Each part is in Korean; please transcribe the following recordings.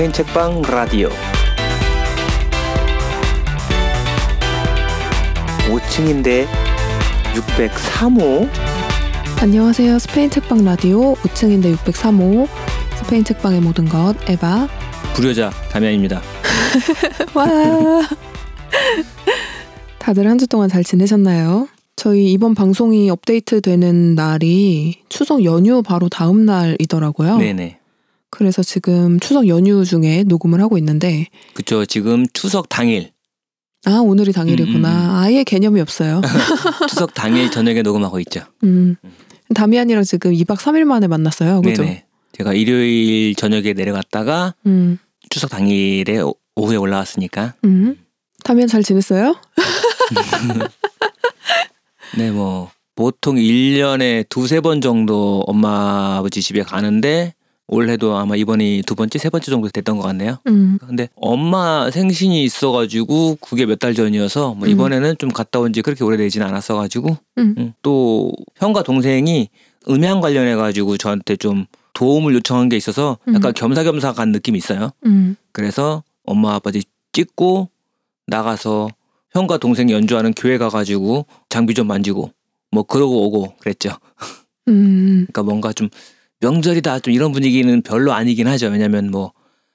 스페인 책방 라디오 5층인데 603호 안녕하세요. 스페인 책방 라디오 5층인데 603호 스페인 책방의 모든 것 에바 불효자 담양입니다. 와 다들 한 주 동안 잘 지내셨나요? 저희 이번 방송이 업데이트 되는 날이 추석 연휴 바로 다음 날이더라고요. 네네. 그래서 지금 추석 연휴 중에 녹음을 하고 있는데 그쵸 지금 추석 당일 아 오늘이 당일이구나. 음, 음, 음. 아예 개념이 없어요. 추석 당일 저녁에 녹음하고 있죠. 음. 다미안이랑 지금 2박 3일 만에 만났어요. 그죠? 네네. 제가 일요일 저녁에 내려갔다가 음. 추석 당일에 오- 오후에 올라왔으니까 음. 다미안 잘 지냈어요? 네 뭐 보통 1년에 두세 번 정도 엄마 아버지 집에 가는데 올해도 아마 이번이 두 번째 세 번째 정도 됐던 것 같네요. 음. 근데 엄마 생신이 있어가지고 그게 몇 달 전이어서 뭐 음. 이번에는 좀 갔다 온 지 그렇게 오래되진 않았어가지고 음. 음, 또 형과 동생이 음향 관련해가지고 저한테 좀 도움을 요청한 게 있어서 약간 음. 겸사겸사 간 느낌이 있어요. 음. 그래서 엄마 아빠지 찍고 나가서 형과 동생이 연주하는 교회 가가지고 장비 좀 만지고 뭐 그러고 오고 그랬죠. 음. 그러니까 뭔가 좀 명절이다 좀 이런 분위기는 별로 아니긴 하죠. 왜냐면 뭐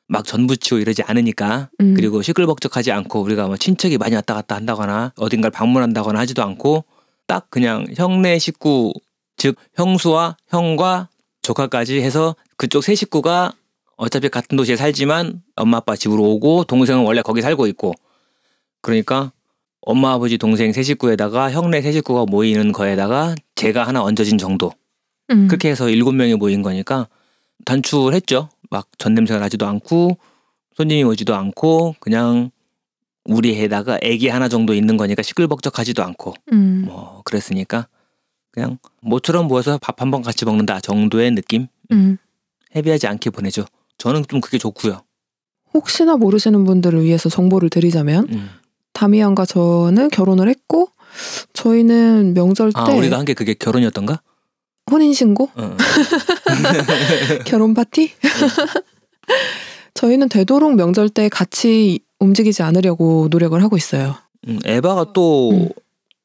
막 전부치고 이러지 않으니까 음. 그리고 시끌벅적하지 않고 우리가 뭐 친척이 많이 왔다 갔다 한다거나 어딘가를 방문한다거나 하지도 않고 딱 그냥 형네 식구 즉 형수와 형과 조카까지 해서 그쪽 세 식구가 어차피 같은 도시에 살지만 엄마 아빠 집으로 오고 동생은 원래 거기 살고 있고 그러니까 엄마 아버지 동생 세 식구에다가 형네 세 식구가 모이는 거에다가 제가 하나 얹어진 정도 음. 그렇게 해서 일곱 명이 모인 거니까 단출했죠. 막 전 냄새가 나지도 않고 손님이 오지도 않고 그냥 우리 해다가 애기 하나 정도 있는 거니까 시끌벅적하지도 않고 음. 뭐 그랬으니까 그냥 모처럼 모여서 밥 한 번 같이 먹는다 정도의 느낌 음. 헤비하지 않게 보내죠. 저는 좀 그게 좋고요. 혹시나 모르시는 분들을 위해서 정보를 드리자면 음. 다미안과 저는 결혼을 했고 저희는 명절 때 아 우리가 한 게 그게 결혼이었던가? 혼인 신고, 어. 결혼 파티. 저희는 되도록 명절 때 같이 움직이지 않으려고 노력을 하고 있어요. 음, 에바가 또 음.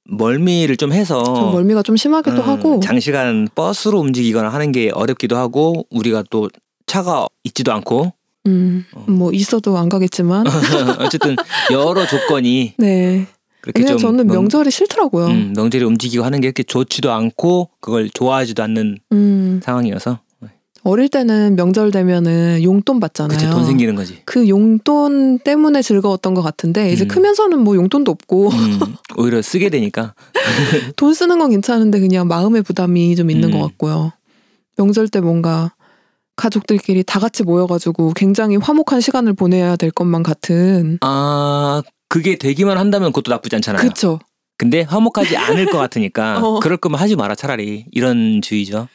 멀미를 좀 해서 좀 멀미가 좀 심하기도 음, 하고 장시간 버스로 움직이거나 하는 게 어렵기도 하고 우리가 또 차가 있지도 않고 음, 어. 뭐 있어도 안 가겠지만 어쨌든 여러 조건이 네. 그렇게 좀 저는 명- 명절이 싫더라고요. 음, 명절에 움직이고 하는 게 이렇게 좋지도 않고 그걸 좋아하지도 않는 음, 상황이어서 어릴 때는 명절 되면은 용돈 받잖아요. 그치 돈 생기는 거지. 그 용돈 때문에 즐거웠던 것 같은데 이제 음. 크면서는 뭐 용돈도 없고 음, 오히려 쓰게 되니까 돈 쓰는 건 괜찮은데 그냥 마음의 부담이 좀 있는 음. 것 같고요. 명절 때 뭔가 가족들끼리 다 같이 모여가지고 굉장히 화목한 시간을 보내야 될 것만 같은. 아 그게 되기만 한다면 그것도 나쁘지 않잖아요. 그쵸. 근데 화목하지 않을 것 같으니까 어. 그럴 거면 하지 마라 차라리 이런 주의죠.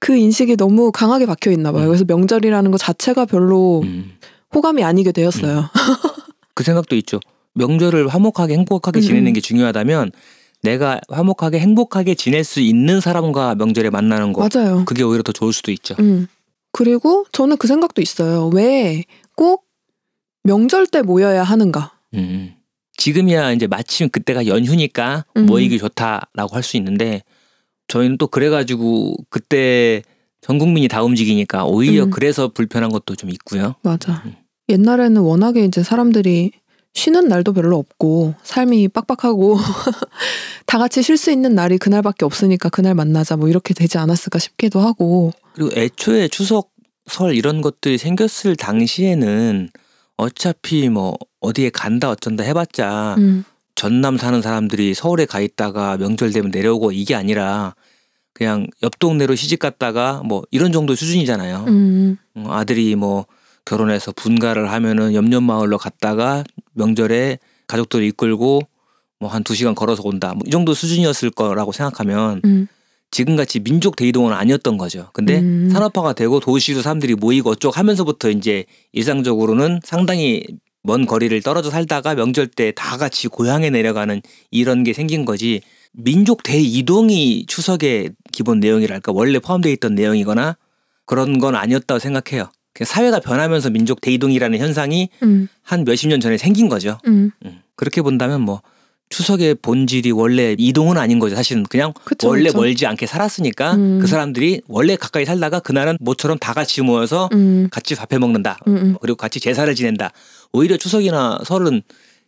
그 인식이 너무 강하게 박혀 있나 봐요. 음. 그래서 명절이라는 것 자체가 별로 음, 호감이 아니게 되었어요. 그 생각도 있죠. 명절을 화목하게 행복하게 음, 지내는 음. 게 중요하다면 내가 화목하게 행복하게 지낼 수 있는 사람과 명절에 만나는 거 맞아요. 그게 오히려 더 좋을 수도 있죠. 음. 그리고 저는 그 생각도 있어요. 왜 꼭 명절 때 모여야 하는가? 음. 지금이야 이제 마침 그때가 연휴니까 음. 모이기 좋다라고 할 수 있는데 저희는 또 그래가지고 그때 전 국민이 다 움직이니까 오히려 음. 그래서 불편한 것도 좀 있고요. 맞아. 음. 옛날에는 워낙에 이제 사람들이 쉬는 날도 별로 없고 삶이 빡빡하고 다 같이 쉴 수 있는 날이 그날밖에 없으니까 그날 만나자 뭐 이렇게 되지 않았을까 싶기도 하고 그리고 애초에 추석 설 이런 것들이 생겼을 당시에는 어차피 뭐 어디에 간다 어쩐다 해봤자 음, 전남 사는 사람들이 서울에 가 있다가 명절 되면 내려오고 이게 아니라 그냥 옆 동네로 시집 갔다가 뭐 이런 정도 수준이잖아요. 음, 어, 아들이 뭐 결혼해서 분가를 하면은 옆옆 마을로 갔다가 명절에 가족들 이끌고 뭐 한 두 시간 걸어서 온다. 뭐 이 정도 수준이었을 거라고 생각하면 음, 지금같이 민족 대이동은 아니었던 거죠. 근데 음. 산업화가 되고 도시로 사람들이 모이고 어쩌고 하면서부터 이제 일상적으로는 상당히 먼 거리를 떨어져 살다가 명절 때 다 같이 고향에 내려가는 이런 게 생긴 거지. 민족 대이동이 추석의 기본 내용이랄까 원래 포함되어 있던 내용이거나 그런 건 아니었다고 생각해요. 그 사회가 변하면서 민족 대이동이라는 현상이 음, 한 몇십 년 전에 생긴 거죠. 음, 음. 그렇게 본다면 뭐 추석의 본질이 원래 이동은 아닌 거죠. 사실은 그냥 그쵸, 원래 그쵸. 멀지 않게 살았으니까 음. 그 사람들이 원래 가까이 살다가 그날은 모처럼 다 같이 모여서 음, 같이 밥해 먹는다. 음, 음, 그리고 같이 제사를 지낸다. 오히려 추석이나 설은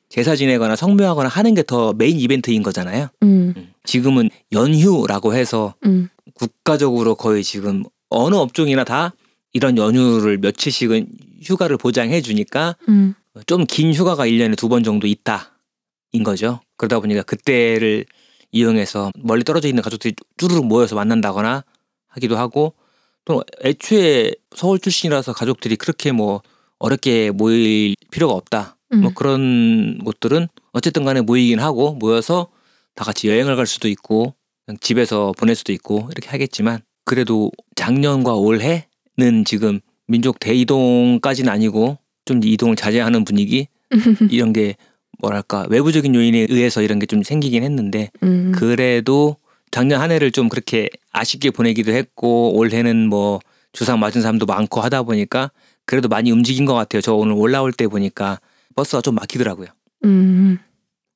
제사 지내거나 성묘하거나 하는 게 더 메인 이벤트인 거잖아요. 음, 음. 지금은 연휴라고 해서 음, 국가적으로 거의 지금 어느 업종이나 다 이런 연휴를 며칠씩은 휴가를 보장해 주니까 음, 좀긴 휴가가 1년에 두 번 정도 있다. 인 거죠. 그러다 보니까 그때를 이용해서 멀리 떨어져 있는 가족들이 쭈르륵 모여서 만난다거나 하기도 하고 또 애초에 서울 출신이라서 가족들이 그렇게 뭐 어렵게 모일 필요가 없다. 음. 뭐 그런 곳들은 어쨌든 간에 모이긴 하고 모여서 다 같이 여행을 갈 수도 있고 그냥 집에서 보낼 수도 있고 이렇게 하겠지만 그래도 작년과 올해는 지금 민족 대이동까지는 아니고 좀 이동을 자제하는 분위기 이런 게 뭐랄까 외부적인 요인에 의해서 이런 게 좀 생기긴 했는데 음, 그래도 작년 한 해를 좀 그렇게 아쉽게 보내기도 했고 올해는 뭐 주상 맞은 사람도 많고 하다 보니까 그래도 많이 움직인 것 같아요. 저 오늘 올라올 때 보니까 버스가 좀 막히더라고요. 음.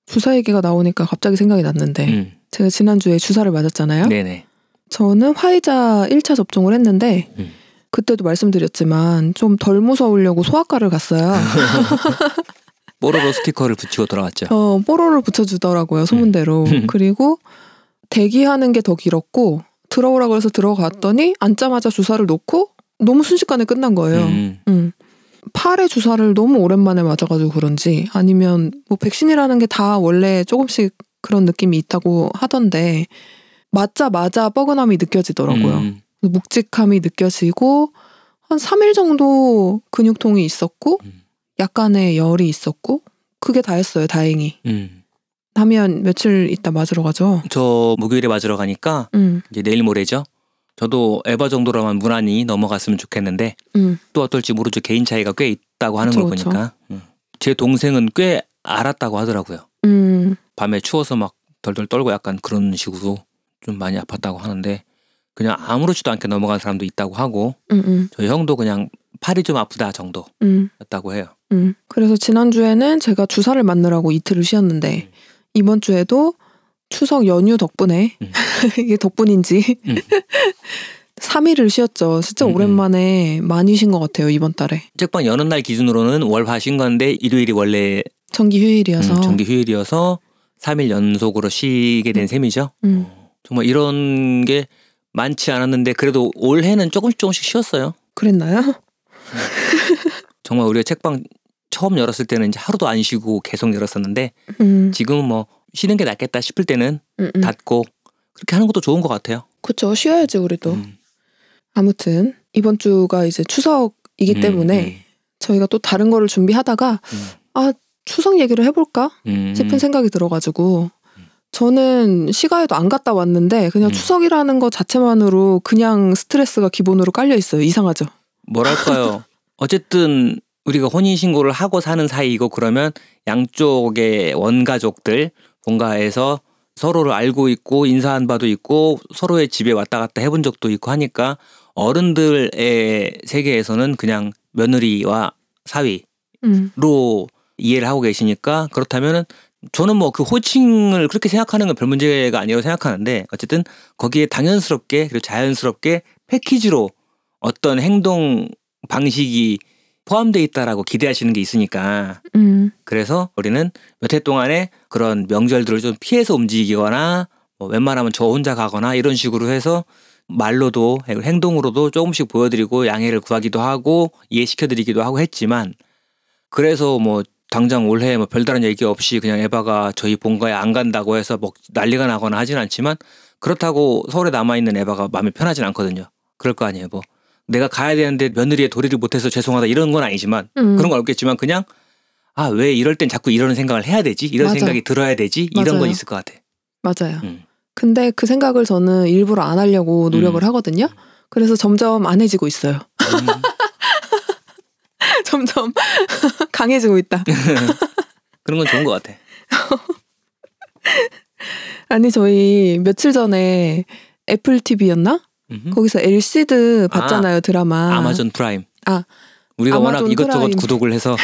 주사 얘기가 나오니까 갑자기 생각이 났는데 음. 제가 지난 주에 주사를 맞았잖아요. 네네. 저는 화이자 1차 접종을 했는데 음. 그때도 말씀드렸지만 좀 덜 무서우려고 소아과를 갔어요. 뽀로로 스티커를 붙이고 돌아왔죠. 어, 뽀로를 붙여주더라고요, 소문대로. 음. 그리고 대기하는 게 더 길었고, 들어오라고 해서 들어갔더니 앉자마자 주사를 놓고 너무 순식간에 끝난 거예요. 음. 음. 팔에 주사를 너무 오랜만에 맞아가지고 그런지 아니면 뭐 백신이라는 게 다 원래 조금씩 그런 느낌이 있다고 하던데 맞자마자 뻐근함이 느껴지더라고요. 음. 묵직함이 느껴지고 한 3일 정도 근육통이 있었고 음. 약간의 열이 있었고 그게 다였어요 다행히 음. 하면 며칠 있다 맞으러 가죠 저 목요일에 맞으러 가니까 음, 이제 내일 모레죠. 저도 에바 정도로만 무난히 넘어갔으면 좋겠는데 음, 또 어떨지 모르죠. 개인 차이가 꽤 있다고 하는 그쵸, 걸. 보니까. 음. 제 동생은 꽤 알았다고 하더라고요. 음, 밤에 추워서 막 덜덜 떨고 약간 그런 식으로 좀 많이 아팠다고 하는데 그냥 아무렇지도 않게 넘어간 사람도 있다고 하고 음, 음, 저희 형도 그냥 팔이 좀 아프다 음, 정도였다고 해요. 음. 그래서 지난주에는 제가 주사를 맞느라고 이틀을 쉬었는데 음. 이번 주에도 추석 연휴 덕분에 음. 이게 덕분인지 음. 3일을 쉬었죠 진짜 음, 음. 오랜만에 많이 쉰 것 같아요 이번 달에 책방 여는 날 기준으로는 월화 쉰 건데 일요일이 원래 정기 휴일이어서 음, 정기 휴일이어서 3일 연속으로 쉬게 된 셈이죠. 음. 정말 이런 게 많지 않았는데 그래도 올해는 조금씩 조금씩 쉬었어요. 그랬나요? 정말 우리가 책방 처음 열었을 때는 이제 하루도 안 쉬고 계속 열었었는데 음, 지금은 뭐 쉬는 게 낫겠다 싶을 때는 음, 음. 닫고 그렇게 하는 것도 좋은 것 같아요. 그쵸 쉬어야지 우리도 음. 아무튼 이번 주가 이제 추석이기 음, 때문에 저희가 또 다른 거를 준비하다가 음, 추석 얘기를 해볼까 음, 싶은 음. 생각이 들어가지고 저는 시가에도 안 갔다 왔는데 그냥 음. 추석이라는 것 자체만으로 그냥 스트레스가 기본으로 깔려 있어요. 이상하죠? 뭐랄까요. 어쨌든 우리가 혼인 신고를 하고 사는 사이이고 그러면 양쪽의 원가족들 본가에서 서로를 알고 있고 인사한 바도 있고 서로의 집에 왔다 갔다 해본 적도 있고 하니까 어른들의 세계에서는 그냥 며느리와 사위로 음, 이해를 하고 계시니까 그렇다면은 저는 뭐 그 호칭을 그렇게 생각하는 건 별 문제가 아니라고 생각하는데 어쨌든 거기에 당연스럽게 그리고 자연스럽게 패키지로 어떤 행동 방식이 포함되어 있다라고 기대하시는 게 있으니까. 음, 그래서 우리는 몇 해 동안에 그런 명절들을 좀 피해서 움직이거나 뭐 웬만하면 저 혼자 가거나 이런 식으로 해서 말로도 행동으로도 조금씩 보여드리고 양해를 구하기도 하고 이해시켜드리기도 하고 했지만 그래서 뭐 당장 올해 뭐 별다른 얘기 없이 그냥 에바가 저희 본가에 안 간다고 해서 뭐 난리가 나거나 하진 않지만 그렇다고 서울에 남아 있는 에바가 마음이 편하진 않거든요. 그럴 거 아니에요. 뭐 내가 가야 되는데 며느리의 도리를 못해서 죄송하다 이런 건 아니지만 음. 그런 건 없겠지만 그냥 아 왜 이럴 땐 자꾸 이런 생각을 해야 되지 이런 맞아. 생각이 들어야 되지 이런 건 맞아요. 있을 것 같아. 맞아요. 음. 근데 그 생각을 저는 일부러 안 하려고 노력을 음. 하거든요. 그래서 점점 안 해지고 있어요. 음. 점점 강해지고 있다. 그런 건 좋은 것 같아. 아니 저희 며칠 전에 애플 TV였나? 음흠. 거기서 엘시드 봤잖아요 드라마. 아마존 프라임. 아, 우리가 워낙 이것저것 프라임. 구독을 해서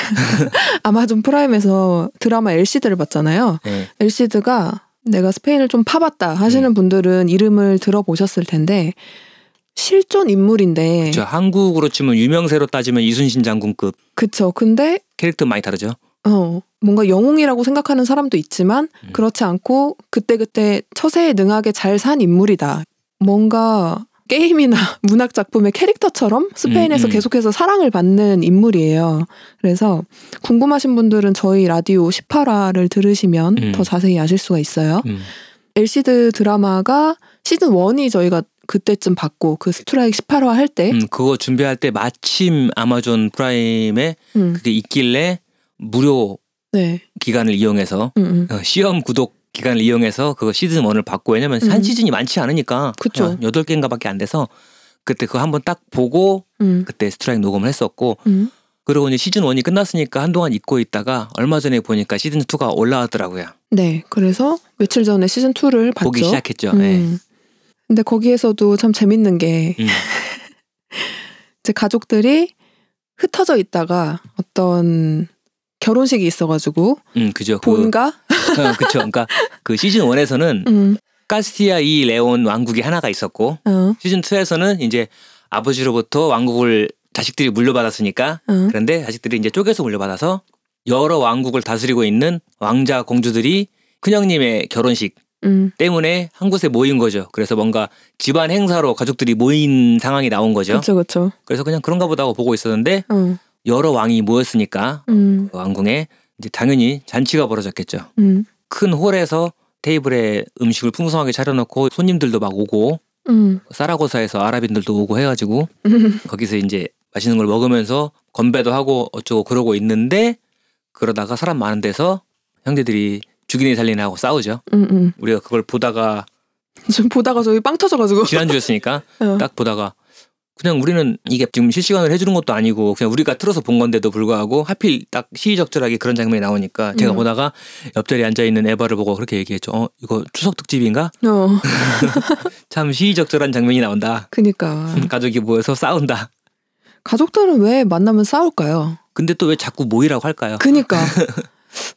아마존 프라임에서 드라마 엘시드를 봤잖아요. 네. 엘시드가 내가 스페인을 좀 파봤다 하시는 분들은 이름을 들어보셨을 텐데 실존 인물인데 저 한국으로 치면 유명세로 따지면 이순신 장군급 그쵸. 근데 캐릭터 많이 다르죠. 어 뭔가 영웅이라고 생각하는 사람도 있지만 음. 그렇지 않고 그때그때 처세에 능하게 잘 산 인물이다. 뭔가 게임이나 문학 작품의 캐릭터처럼 스페인에서 음, 음. 계속해서 사랑을 받는 인물이에요. 그래서 궁금하신 분들은 저희 라디오 18화를 들으시면 음. 더 자세히 아실 수가 있어요. 음. 엘시드 드라마가 시즌 1이 저희가 그때쯤 봤고 그 스트라이크 18화 할때 음, 그거 준비할 때 마침 아마존 프라임에 음, 그게 있길래 무료 네. 기간을 이용해서 음, 음. 어, 시험 구독 기간을 이용해서 그거 시즌 1을 봤고 왜냐면 음. 한 시즌이 많지 않으니까 그쵸. 여덟 개인가밖에 안 돼서 그때 그거 한번 딱 보고 음, 그때 스트라이크 녹음을 했었고 음. 그리고 이제 시즌 1이 끝났으니까 한동안 잊고 있다가 얼마 전에 보니까 시즌 2가 올라왔더라고요. 네. 그래서 며칠 전에 시즌 2를 봤죠. 보기 시작했죠. 음. 네. 근데 거기에서도 참 재밌는 게 음. 제 가족들이 흩어져 있다가 어떤 결혼식이 있어가지고 음, 그죠. 그, 본가 어, 그쵸. 그러니까 그 시즌 1에서는 음, 카스티아 이 레온 왕국이 하나가 있었고 어, 시즌 2에서는 이제 아버지로부터 왕국을 자식들이 물려받았으니까 어, 그런데 자식들이 이제 쪼개서 물려받아서 여러 왕국을 다스리고 있는 왕자 공주들이 큰형님의 결혼식 음, 때문에 한 곳에 모인 거죠. 그래서 뭔가 집안 행사로 가족들이 모인 상황이 나온 거죠. 그렇죠, 그렇죠. 그래서 그냥 그런가 보다 하고 보고 있었는데 어, 여러 왕이 모였으니까 음, 그 왕궁에 이제 당연히 잔치가 벌어졌겠죠. 음, 큰 홀에서 테이블에 음식을 풍성하게 차려놓고 손님들도 막 오고 음, 사라고사에서 아랍인들도 오고 해가지고 음, 거기서 이제 맛있는 걸 먹으면서 건배도 하고 어쩌고 그러고 있는데 그러다가 사람 많은 데서 형제들이 죽이니 살리니 하고 싸우죠. 음, 음. 우리가 그걸 보다가 지금 보다가 저기 빵 터져가지고. 지난주였으니까 어. 딱 보다가 그냥 우리는 이게 지금 실시간으로 해주는 것도 아니고 그냥 우리가 틀어서 본 건데도 불구하고 하필 딱 시의적절하게 그런 장면이 나오니까 제가 음. 보다가 옆자리에 앉아 있는 에바를 보고 그렇게 얘기했죠. 어 이거 추석 특집인가? 어, 참 시의적절한 장면이 나온다. 그니까 가족이 모여서 싸운다. 가족들은 왜 만나면 싸울까요? 근데 또 왜 자꾸 모이라고 할까요? 그니까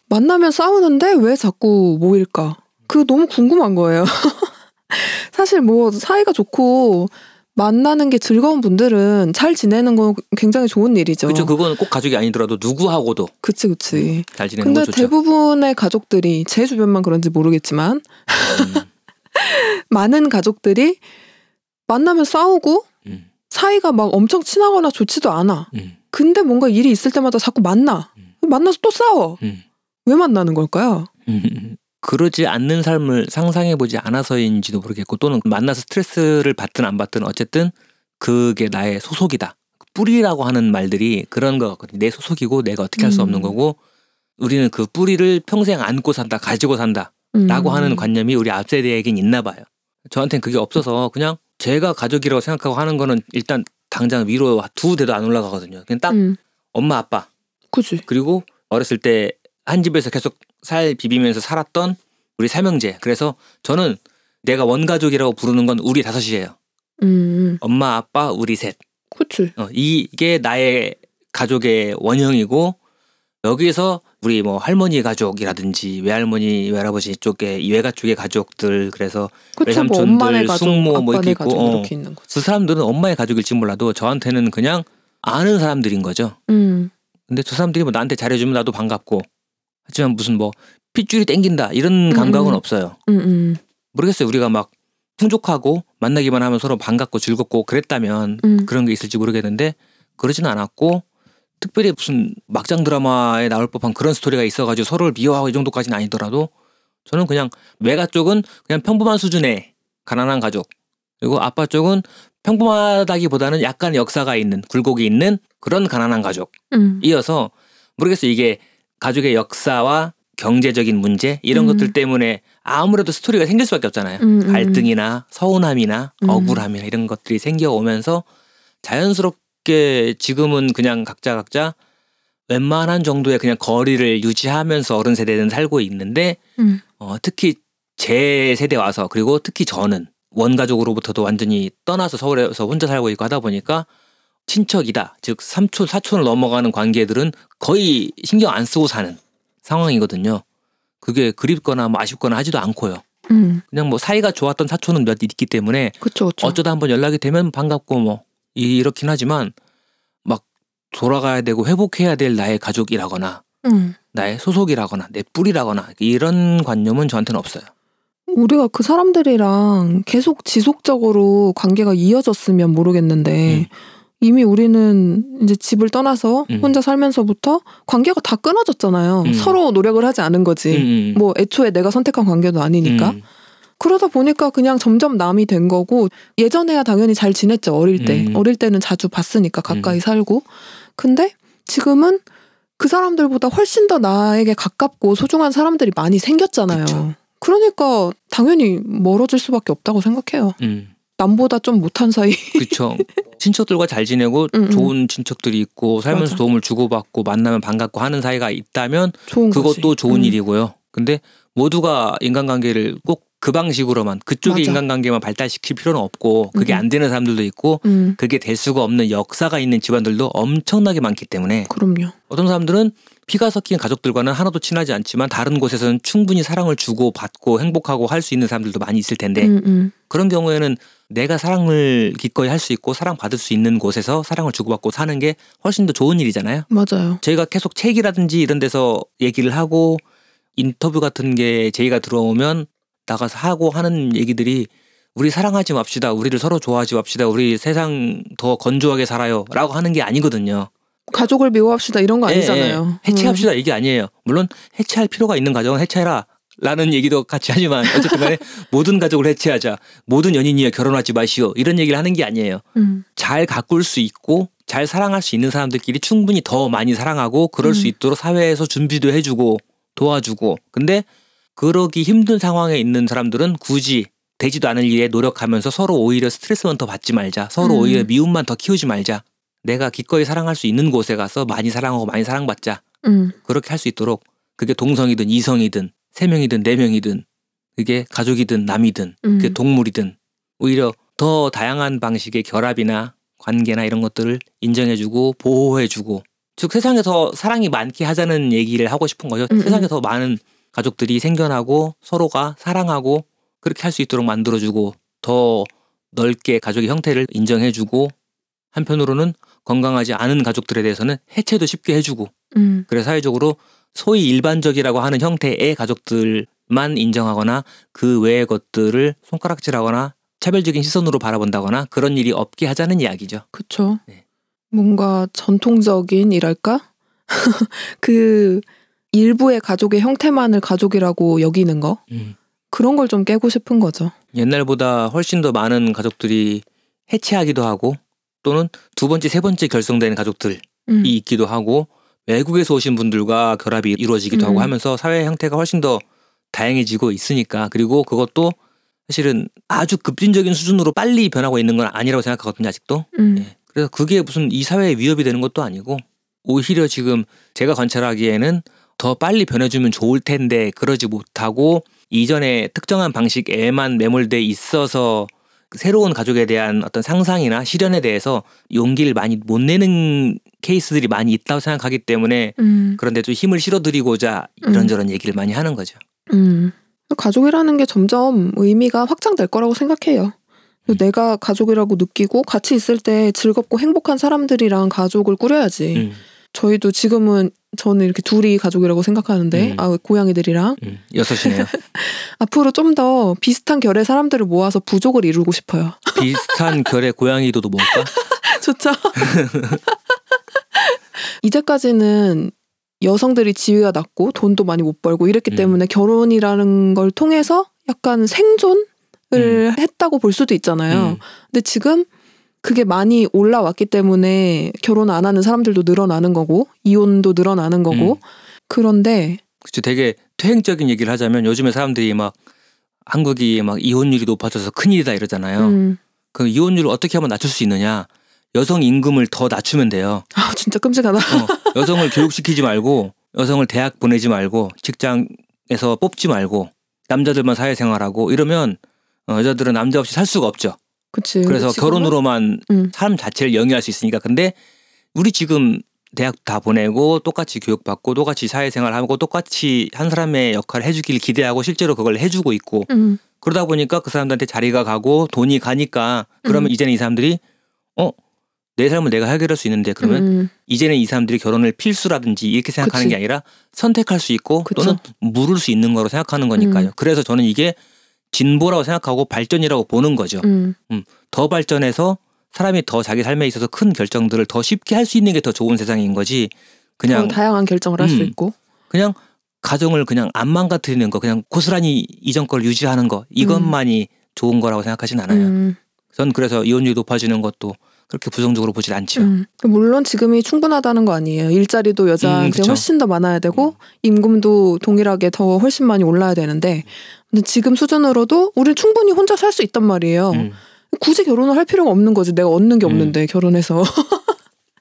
만나면 싸우는데 왜 자꾸 모일까? 그거 너무 궁금한 거예요. 사실 뭐 사이가 좋고 만나는 게 즐거운 분들은 잘 지내는 건 굉장히 좋은 일이죠. 그렇죠. 그건 꼭 가족이 아니더라도 누구하고도 그치 그치. 잘 지내는 근데 건 좋죠. 대부분의 가족들이 제 주변만 그런지 모르겠지만 음, 많은 가족들이 만나면 싸우고 음, 사이가 막 엄청 친하거나 좋지도 않아. 음, 근데 뭔가 일이 있을 때마다 자꾸 만나. 음. 만나서 또 싸워. 음, 왜 만나는 걸까요? 음. 그러지 않는 삶을 상상해보지 않아서인지도 모르겠고 또는 만나서 스트레스를 받든 안 받든 어쨌든 그게 나의 소속이다. 뿌리라고 하는 말들이 그런 거 같거든요. 내 소속이고 내가 어떻게 할수 없는 음. 거고 우리는 그 뿌리를 평생 안고 산다, 가지고 산다. 라고 음. 하는 관념이 우리 앞세대에겐 있나 봐요. 저한테는 그게 없어서 그냥 제가 가족이라고 생각하고 하는 거는 일단 당장 위로 두 대도 안 올라가거든요. 그냥 딱 음, 엄마 아빠 그지. 그리고 어렸을 때 한 집에서 계속 살 비비면서 살았던 우리 삼형제. 그래서 저는 내가 원가족이라고 부르는 건 우리 다섯이에요. 음, 엄마 아빠 우리 셋. 그치. 어, 이게 나의 가족의 원형이고 여기서 우리 뭐 할머니 가족이라든지 외할머니 외할아버지 쪽에 외가 쪽의 가족들 그래서 그쵸. 뭐 외삼촌들, 가족, 숙모 뭐 이렇게 있고, 어. 이렇게 있는 거지. 그 사람들은 엄마의 가족일지 몰라도 저한테는 그냥 아는 사람들인 거죠. 음, 근데 저 사람들이 뭐 나한테 잘해주면 나도 반갑고 하지만 무슨 뭐 핏줄이 땡긴다 이런 감각은 음. 없어요. 음, 음, 모르겠어요. 우리가 막 풍족하고 만나기만 하면 서로 반갑고 즐겁고 그랬다면 음. 그런 게 있을지 모르겠는데 그러지는 않았고 특별히 무슨 막장 드라마에 나올 법한 그런 스토리가 있어가지고 서로를 미워하고 이 정도까지는 아니더라도 저는 그냥 외가 쪽은 그냥 평범한 수준의 가난한 가족 그리고 아빠 쪽은 평범하다기보다는 약간 역사가 있는 굴곡이 있는 그런 가난한 가족 음. 이어서 모르겠어요. 이게 가족의 역사와 경제적인 문제 이런 음. 것들 때문에 아무래도 스토리가 생길 수밖에 없잖아요. 음, 음, 갈등이나 서운함이나 음. 억울함이나 이런 것들이 생겨오면서 자연스럽게 지금은 그냥 각자 각자 웬만한 정도의 그냥 거리를 유지하면서 어른 세대는 살고 있는데 음. 어, 특히 제 세대 와서 그리고 특히 저는 원가족으로부터도 완전히 떠나서 서울에서 혼자 살고 있고 하다 보니까 친척이다. 즉 삼촌, 사촌을 넘어가는 관계들은 거의 신경 안 쓰고 사는 상황이거든요. 그게 그립거나 뭐 아쉽거나 하지도 않고요. 음, 그냥 뭐 사이가 좋았던 사촌은 몇 있기 때문에 그쵸, 그쵸. 어쩌다 한번 연락이 되면 반갑고 뭐 이렇긴 하지만 막 돌아가야 되고 회복해야 될 나의 가족이라거나 음. 나의 소속이라거나 내 뿌리라거나 이런 관념은 저한테는 없어요. 우리가 그 사람들이랑 계속 지속적으로 관계가 이어졌으면 모르겠는데 음. 이미 우리는 이제 집을 떠나서 음. 혼자 살면서부터 관계가 다 끊어졌잖아요. 음. 서로 노력을 하지 않은 거지. 음, 음. 뭐 애초에 내가 선택한 관계도 아니니까. 음. 그러다 보니까 그냥 점점 남이 된 거고 예전에야 당연히 잘 지냈죠 어릴 때 음. 어릴 때는 자주 봤으니까 가까이 음. 살고 근데 지금은 그 사람들보다 훨씬 더 나에게 가깝고 소중한 사람들이 많이 생겼잖아요 그쵸. 그러니까 당연히 멀어질 수밖에 없다고 생각해요 음. 남보다 좀 못한 사이 그쵸. 친척들과 잘 지내고 음, 음. 좋은 친척들이 있고 살면서 맞아. 도움을 주고받고 만나면 반갑고 하는 사이가 있다면 그것도 거지. 좋은 음. 일이고요. 근데 모두가 인간관계를 꼭 그 방식으로만 그쪽의 맞아. 인간관계만 발달시킬 필요는 없고 그게 음. 안 되는 사람들도 있고 음, 그게 될 수가 없는 역사가 있는 집안들도 엄청나게 많기 때문에 그럼요 어떤 사람들은 피가 섞인 가족들과는 하나도 친하지 않지만 다른 곳에서는 충분히 사랑을 주고 받고 행복하고 할 수 있는 사람들도 많이 있을 텐데 음, 음. 그런 경우에는 내가 사랑을 기꺼이 할 수 있고 사랑 받을 수 있는 곳에서 사랑을 주고받고 사는 게 훨씬 더 좋은 일이잖아요. 맞아요 저희가 계속 책이라든지 이런 데서 얘기를 하고 인터뷰 같은 게 제의가 들어오면 나가서 하고 하는 얘기들이 우리 사랑하지 맙시다. 우리를 서로 좋아하지 맙시다. 우리 세상 더 건조하게 살아요. 라고 하는 게 아니거든요. 가족을 미워합시다 이런 거 예, 아니잖아요 음. 예. 해체합시다. 이게 아니에요. 물론 해체할 필요가 있는 가정은 해체해라. 라는 얘기도 같이 하지만 어쨌든 간에 모든 가족을 해체하자. 모든 연인이여 결혼하지 마시오. 이런 얘기를 하는 게 아니에요. 음, 잘 가꿀 수 있고 잘 사랑할 수 있는 사람들끼리 충분히 더 많이 사랑하고 그럴 수 음. 있도록 사회에서 준비도 해주고 도와주고 근데 그러기 힘든 상황에 있는 사람들은 굳이 되지도 않을 일에 노력하면서 서로 오히려 스트레스만 더 받지 말자 서로 음. 오히려 미움만 더 키우지 말자 내가 기꺼이 사랑할 수 있는 곳에 가서 많이 사랑하고 많이 사랑받자 음, 그렇게 할 수 있도록 그게 동성이든 이성이든 세 명이든 네 명이든 그게 가족이든 남이든 음. 그게 동물이든 오히려 더 다양한 방식의 결합이나 관계나 이런 것들을 인정해주고 보호해주고 즉 세상에서 사랑이 많게 하자는 얘기를 하고 싶은 거죠. 음, 세상에 음. 더 많은 가족들이 생겨나고 서로가 사랑하고 그렇게 할 수 있도록 만들어주고 더 넓게 가족의 형태를 인정해주고 한편으로는 건강하지 않은 가족들에 대해서는 해체도 쉽게 해주고 음, 그래서 사회적으로 소위 일반적이라고 하는 형태의 가족들만 인정하거나 그 외의 것들을 손가락질하거나 차별적인 시선으로 바라본다거나 그런 일이 없게 하자는 이야기죠. 그쵸. 네. 뭔가 전통적인 이랄까? 그 일부의 가족의 형태만을 가족이라고 여기는 거 그런 걸 좀 깨고 싶은 거죠. 옛날보다 훨씬 더 많은 가족들이 해체하기도 하고 또는 두 번째, 세 번째 결성된 가족들이 음, 있기도 하고 외국에서 오신 분들과 결합이 이루어지기도 음. 하고 하면서 사회 형태가 훨씬 더 다양해지고 있으니까 그리고 그것도 사실은 아주 급진적인 수준으로 빨리 변하고 있는 건 아니라고 생각하거든요 아직도 음, 예. 그래서 그게 무슨 이 사회에 위협이 되는 것도 아니고 오히려 지금 제가 관찰하기에는 더 빨리 변해주면 좋을 텐데 그러지 못하고 이전에 특정한 방식에만 매몰돼 있어서 새로운 가족에 대한 어떤 상상이나 실현에 대해서 용기를 많이 못 내는 케이스들이 많이 있다고 생각하기 때문에 음, 그런데 좀 힘을 실어드리고자 이런저런 얘기를 많이 하는 거죠. 음. 가족이라는 게 점점 의미가 확장될 거라고 생각해요. 그리고 내가 가족이라고 느끼고 같이 있을 때 즐겁고 행복한 사람들이랑 가족을 꾸려야지. 음, 저희도 지금은 저는 이렇게 둘이 가족이라고 생각하는데 음. 아 고양이들이랑 음, 여섯이네요. 앞으로 좀 더 비슷한 결의 사람들을 모아서 부족을 이루고 싶어요. 비슷한 결의 고양이도도 뭘까? 좋죠. 이제까지는 여성들이 지위가 낮고 돈도 많이 못 벌고 이랬기 음. 때문에 결혼이라는 걸 통해서 약간 생존을 했다고 볼 수도 있잖아요. 음, 근데 지금 그게 많이 올라왔기 때문에 결혼 안 하는 사람들도 늘어나는 거고 이혼도 늘어나는 거고 음. 그런데 그쵸. 되게 퇴행적인 얘기를 하자면 요즘에 사람들이 막 한국이 막 이혼율이 높아져서 큰일이다 이러잖아요. 음. 그 이혼율을 어떻게 하면 낮출 수 있느냐? 여성 임금을 더 낮추면 돼요. 아 진짜 끔찍하다. 어, 여성을 교육시키지 말고 여성을 대학 보내지 말고 직장에서 뽑지 말고 남자들만 사회생활하고 이러면 어, 여자들은 남자 없이 살 수가 없죠. 그치. 그래서 지금은- 결혼으로만 음. 삶 자체를 영위할 수 있으니까. 근데 우리 지금 대학 다 보내고 똑같이 교육받고 똑같이 사회생활하고 똑같이 한 사람의 역할을 해주길 기대하고 실제로 그걸 해주고 있고 음. 그러다 보니까 그 사람들한테 자리가 가고 돈이 가니까 그러면 음. 이제는 이 사람들이 어 내 삶을 내가 해결할 수 있는데 그러면 음. 이제는 이 사람들이 결혼을 필수라든지 이렇게 생각하는 그치. 게 아니라 선택할 수 있고 그쵸. 또는 물을 수 있는 거로 생각하는 거니까요. 음. 그래서 저는 이게 진보라고 생각하고 발전이라고 보는 거죠. 음. 더 발전해서 사람이 더 자기 삶에 있어서 큰 결정들을 더 쉽게 할 수 있는 게 더 좋은 세상인 거지. 그냥 더 다양한 결정을 할수 음. 있고. 그냥 가정을 그냥 안 망가뜨리는 거, 그냥 고스란히 이전 걸 유지하는 거 이것만이 좋은 거라고 생각하진 않아요. 음. 전 그래서 이혼율이 높아지는 것도 그렇게 부정적으로 보질 않죠. 음. 물론 지금이 충분하다는 거 아니에요. 일자리도 여자한테 음. 훨씬 더 많아야 되고 임금도 동일하게 더 훨씬 많이 올라야 되는데 근데 지금 수준으로도 우리 충분히 혼자 살 수 있단 말이에요. 음, 굳이 결혼을 할 필요가 없는 거지. 내가 얻는 게 음. 없는데 결혼해서.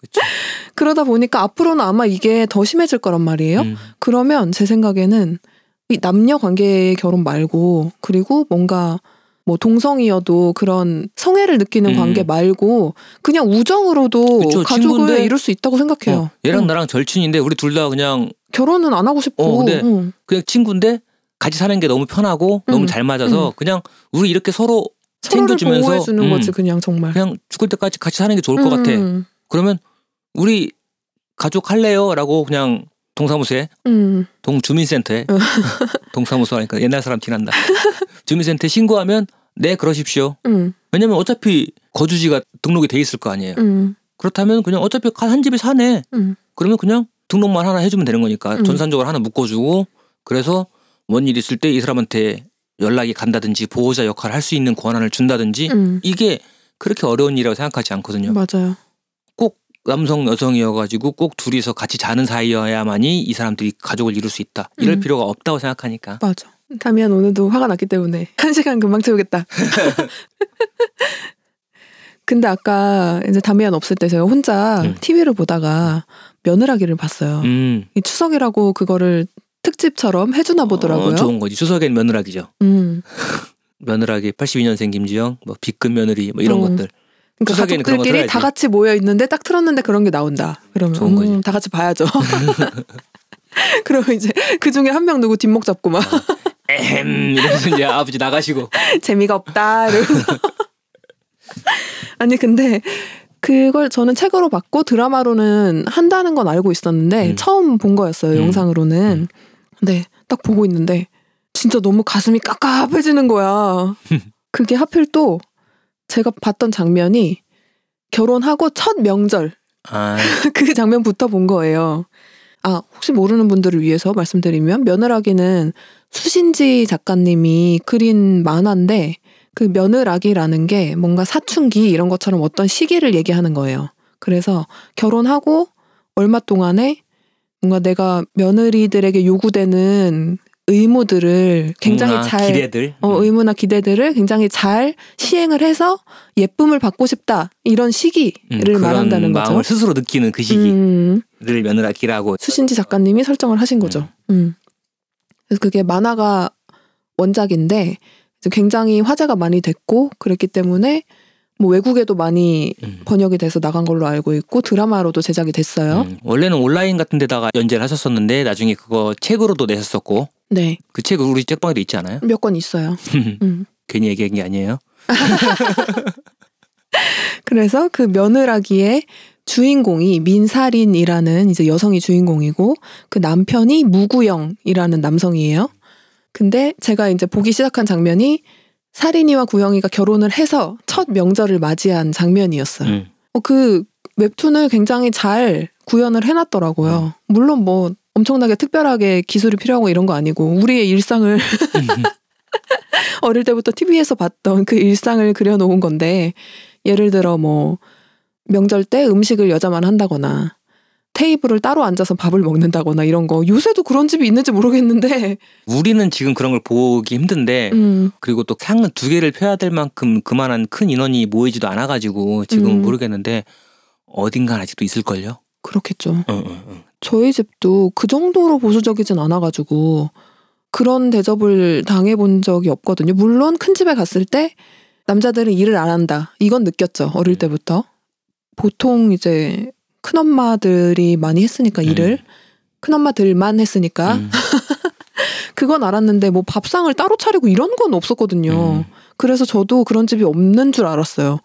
그쵸. 그러다 보니까 앞으로는 아마 이게 더 심해질 거란 말이에요. 음, 그러면 제 생각에는 이 남녀 관계의 결혼 말고 그리고 뭔가 뭐 동성이어도 그런 성애를 느끼는 음. 관계 말고 그냥 우정으로도 그쵸, 가족을 친구인데 이룰 수 있다고 생각해요. 어, 얘랑 응. 나랑 절친인데 우리 둘 다 그냥 결혼은 안 하고 싶고. 어, 근데 응. 그냥 친구인데 같이 사는 게 너무 편하고 음, 너무 잘 맞아서 그냥 우리 이렇게 서로 서로를 챙겨주면서, 보호해 주는 음. 거지 그냥 정말. 그냥 죽을 때까지 같이 사는 게 좋을 것 같아. 음, 그러면 우리 가족 할래요라고 그냥 동사무소에 음. 동주민센터에 어. 동사무소 하니까 옛날 사람 티난다. 주민센터에 신고하면 네 그러십시오. 음, 왜냐면 어차피 거주지가 등록이 돼 있을 거 아니에요. 음, 그렇다면 그냥 어차피 한 집에 사네. 음. 그러면 그냥 등록만 하나 해주면 되는 거니까 음. 전산적으로 하나 묶어주고 그래서 뭔일 있을 때 이 사람한테 연락이 간다든지 보호자 역할을 할 수 있는 권한을 준다든지 음. 이게 그렇게 어려운 일이라고 생각하지 않거든요. 맞아요. 꼭 남성 여성이어가지고 꼭 둘이서 같이 자는 사이여야만이 이 사람들이 가족을 이룰 수 있다. 이럴 음. 필요가 없다고 생각하니까. 맞아. 다미안 오늘도 화가 났기 때문에 한 시간 금방 채우겠다. 근데 아까 이제 다미안 없을 때 제가 혼자 음. TV를 보다가 며느라기를 봤어요. 음. 이 추석이라고 그거를 특집처럼 해주나 보더라고요. 어, 좋은 거지. 추석엔 며느라기죠. 음. 며느라기 82년생 김지영, 뭐 빗금 며느리 뭐 이런 어. 것들. 그러니까 가족들끼리 다. 같이 모여 있는데 딱 틀었는데 그런 게 나온다. 그러면 좋은 거지. 음, 다 같이 봐야죠. 그러면 이제 그 중에 한 명 누구 뒷목 잡고 막 에헴 이러면서 이제 아버지 나가시고. 재미가 없다. 이러면서. 아니 근데 그걸 저는 책으로 봤고 드라마로는 한다는 건 알고 있었는데 음. 처음 본 거였어요 음. 영상으로는. 근 데딱 보고 있는데 진짜 너무 가슴이 깝깝해지는 거야. 그게 하필 또 제가 봤던 장면이 결혼하고 첫 명절 아, 그 장면부터 본 거예요. 아, 혹시 모르는 분들을 위해서 말씀드리면 며느라기는 수신지 작가님이 그린 만화인데 그 며느라기라는 게 뭔가 사춘기 이런 것처럼 어떤 시기를 얘기하는 거예요. 그래서 결혼하고 얼마 동안에 뭔가 내가 며느리들에게 요구되는 의무들을 굉장히 잘 기대들. 어, 음. 의무나 기대들을 굉장히 잘 시행을 해서 예쁨을 받고 싶다 이런 시기를 음, 말한다는 거죠. 마음을 스스로 느끼는 그 시기를 음, 며느라기라고. 수신지 작가님이 설정을 하신 거죠. 음. 그래서 그게 만화가 원작인데 굉장히 화제가 많이 됐고 그랬기 때문에 뭐 외국에도 많이 음. 번역이 돼서 나간 걸로 알고 있고 드라마로도 제작이 됐어요. 음, 원래는 온라인 같은 데다가 연재를 하셨었는데 나중에 그거 책으로도 내셨었고 네, 그 책 우리 책방에도 있지 않아요? 몇건 있어요. 음. 괜히 얘기한 게 아니에요. 그래서 그 며느라기의 주인공이 민사린이라는 이제 여성이 주인공이고 그 남편이 무구영이라는 남성이에요. 근데 제가 이제 보기 시작한 장면이 사린이와 구영이가 결혼을 해서 첫 명절을 맞이한 장면이었어요. 음. 어, 그 웹툰을 굉장히 잘 구현을 해놨더라고요. 물론 뭐 엄청나게 특별하게 기술이 필요하고 이런 거 아니고 우리의 일상을 어릴 때부터 TV에서 봤던 그 일상을 그려놓은 건데 예를 들어 뭐 명절 때 음식을 여자만 한다거나 테이블을 따로 앉아서 밥을 먹는다거나 이런 거 요새도 그런 집이 있는지 모르겠는데 우리는 지금 그런 걸 보기 힘든데 음, 그리고 또 상은 두 개를 펴야 될 만큼 그만한 큰 인원이 모이지도 않아가지고 지금 음. 은 모르겠는데 어딘가 아직도 있을걸요. 그렇겠죠. 응, 응, 응. 저희 집도 그 정도로 보수적이진 않아가지고 그런 대접을 당해본 적이 없거든요. 물론 큰 집에 갔을 때 남자들은 일을 안 한다. 이건 느꼈죠. 어릴 음. 때부터. 보통 이제 큰 엄마들이 많이 했으니까 일을 큰 엄마들만 했으니까 음, 그건 알았는데 뭐 밥상을 따로 차리고 이런 건 없었거든요. 음. 그래서 저도 그런 집이 없는 줄 알았어요.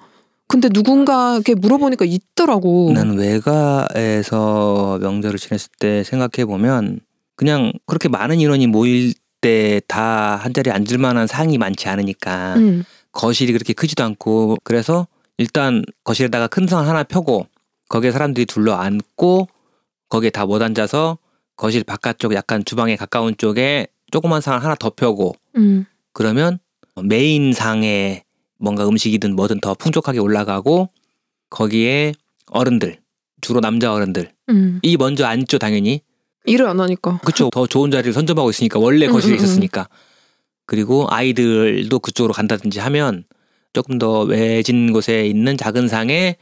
근데 누군가에게 물어보니까 있더라고. 나는 외가에서 명절을 지냈을 때 생각해 보면 그냥 그렇게 많은 인원이 모일 때 다 한 자리에 앉을 만한 상이 많지 않으니까 음, 거실이 그렇게 크지도 않고 그래서 일단 거실에다가 큰 상 하나 펴고 거기에 사람들이 둘러 앉고 거기에 다 못 앉아서 거실 바깥쪽 약간 주방에 가까운 쪽에 조그만 상을 하나 더 펴고 음, 그러면 메인 상에 뭔가 음식이든 뭐든 더 풍족하게 올라가고 거기에 어른들 주로 남자 어른들 음. 이 먼저 앉죠 당연히 일을 안 하니까. 그쵸 더 좋은 자리를 선점하고 있으니까 원래 음, 거실에 음, 음. 있었으니까 그리고 아이들도 그쪽으로 간다든지 하면 조금 더 외진 곳에 있는 작은 상에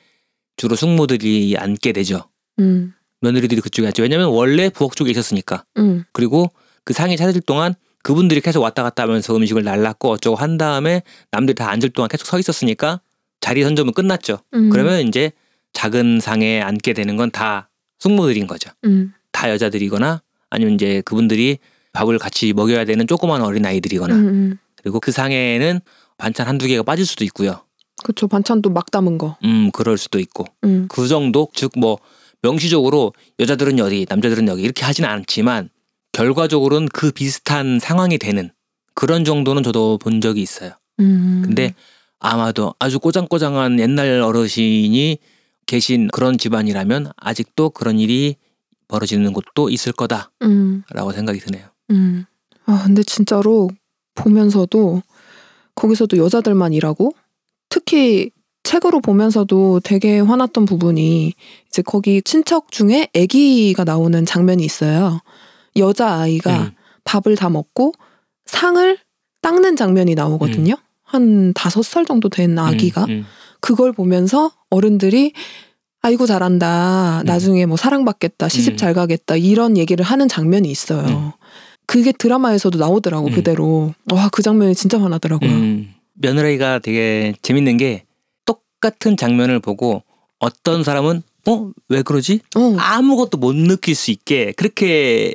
주로 숙모들이 앉게 되죠 음, 며느리들이 그쪽에 앉죠 왜냐면 원래 부엌 쪽에 있었으니까 음, 그리고 그 상이 차려질 동안 그분들이 계속 왔다 갔다 하면서 음식을 날랐고 어쩌고 한 다음에 남들이 다 앉을 동안 계속 서 있었으니까 자리 선점은 끝났죠. 음. 그러면 이제 작은 상에 앉게 되는 건 다 숙모들인 거죠. 음, 다 여자들이거나 아니면 이제 그분들이 밥을 같이 먹여야 되는 조그만 어린 아이들이거나 음, 음. 그리고 그 상에는 반찬 한두 개가 빠질 수도 있고요. 그쵸. 반찬도 막 담은 거. 음, 그럴 수도 있고. 음, 그 정도 즉 뭐 명시적으로 여자들은 여기 남자들은 여기 이렇게 하진 않지만 결과적으로는 그 비슷한 상황이 되는 그런 정도는 저도 본 적이 있어요. 음. 근데 아마도 아주 꼬장꼬장한 옛날 어르신이 계신 그런 집안이라면 아직도 그런 일이 벌어지는 곳도 있을 거다라고 음, 생각이 드네요. 음. 아, 근데 진짜로 보면서도 거기서도 여자들만 일하고 특히 책으로 보면서도 되게 화났던 부분이 이제 거기 친척 중에 아기가 나오는 장면이 있어요. 여자 아이가 음, 밥을 다 먹고 상을 닦는 장면이 나오거든요. 한 다섯 살 정도 된 아기가 음, 음. 그걸 보면서 어른들이 아이고 잘한다. 음. 나중에 뭐 사랑받겠다. 시집 음. 잘 가겠다. 이런 얘기를 하는 장면이 있어요. 음. 그게 드라마에서도 나오더라고 음. 그대로. 와 그 장면이 진짜 화나더라고요. 음, 며느리가 되게 재밌는 게 똑같은 장면을 보고 어떤 사람은 어 왜 그러지 어, 아무것도 못 느낄 수 있게 그렇게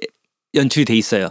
연출이 돼 있어요.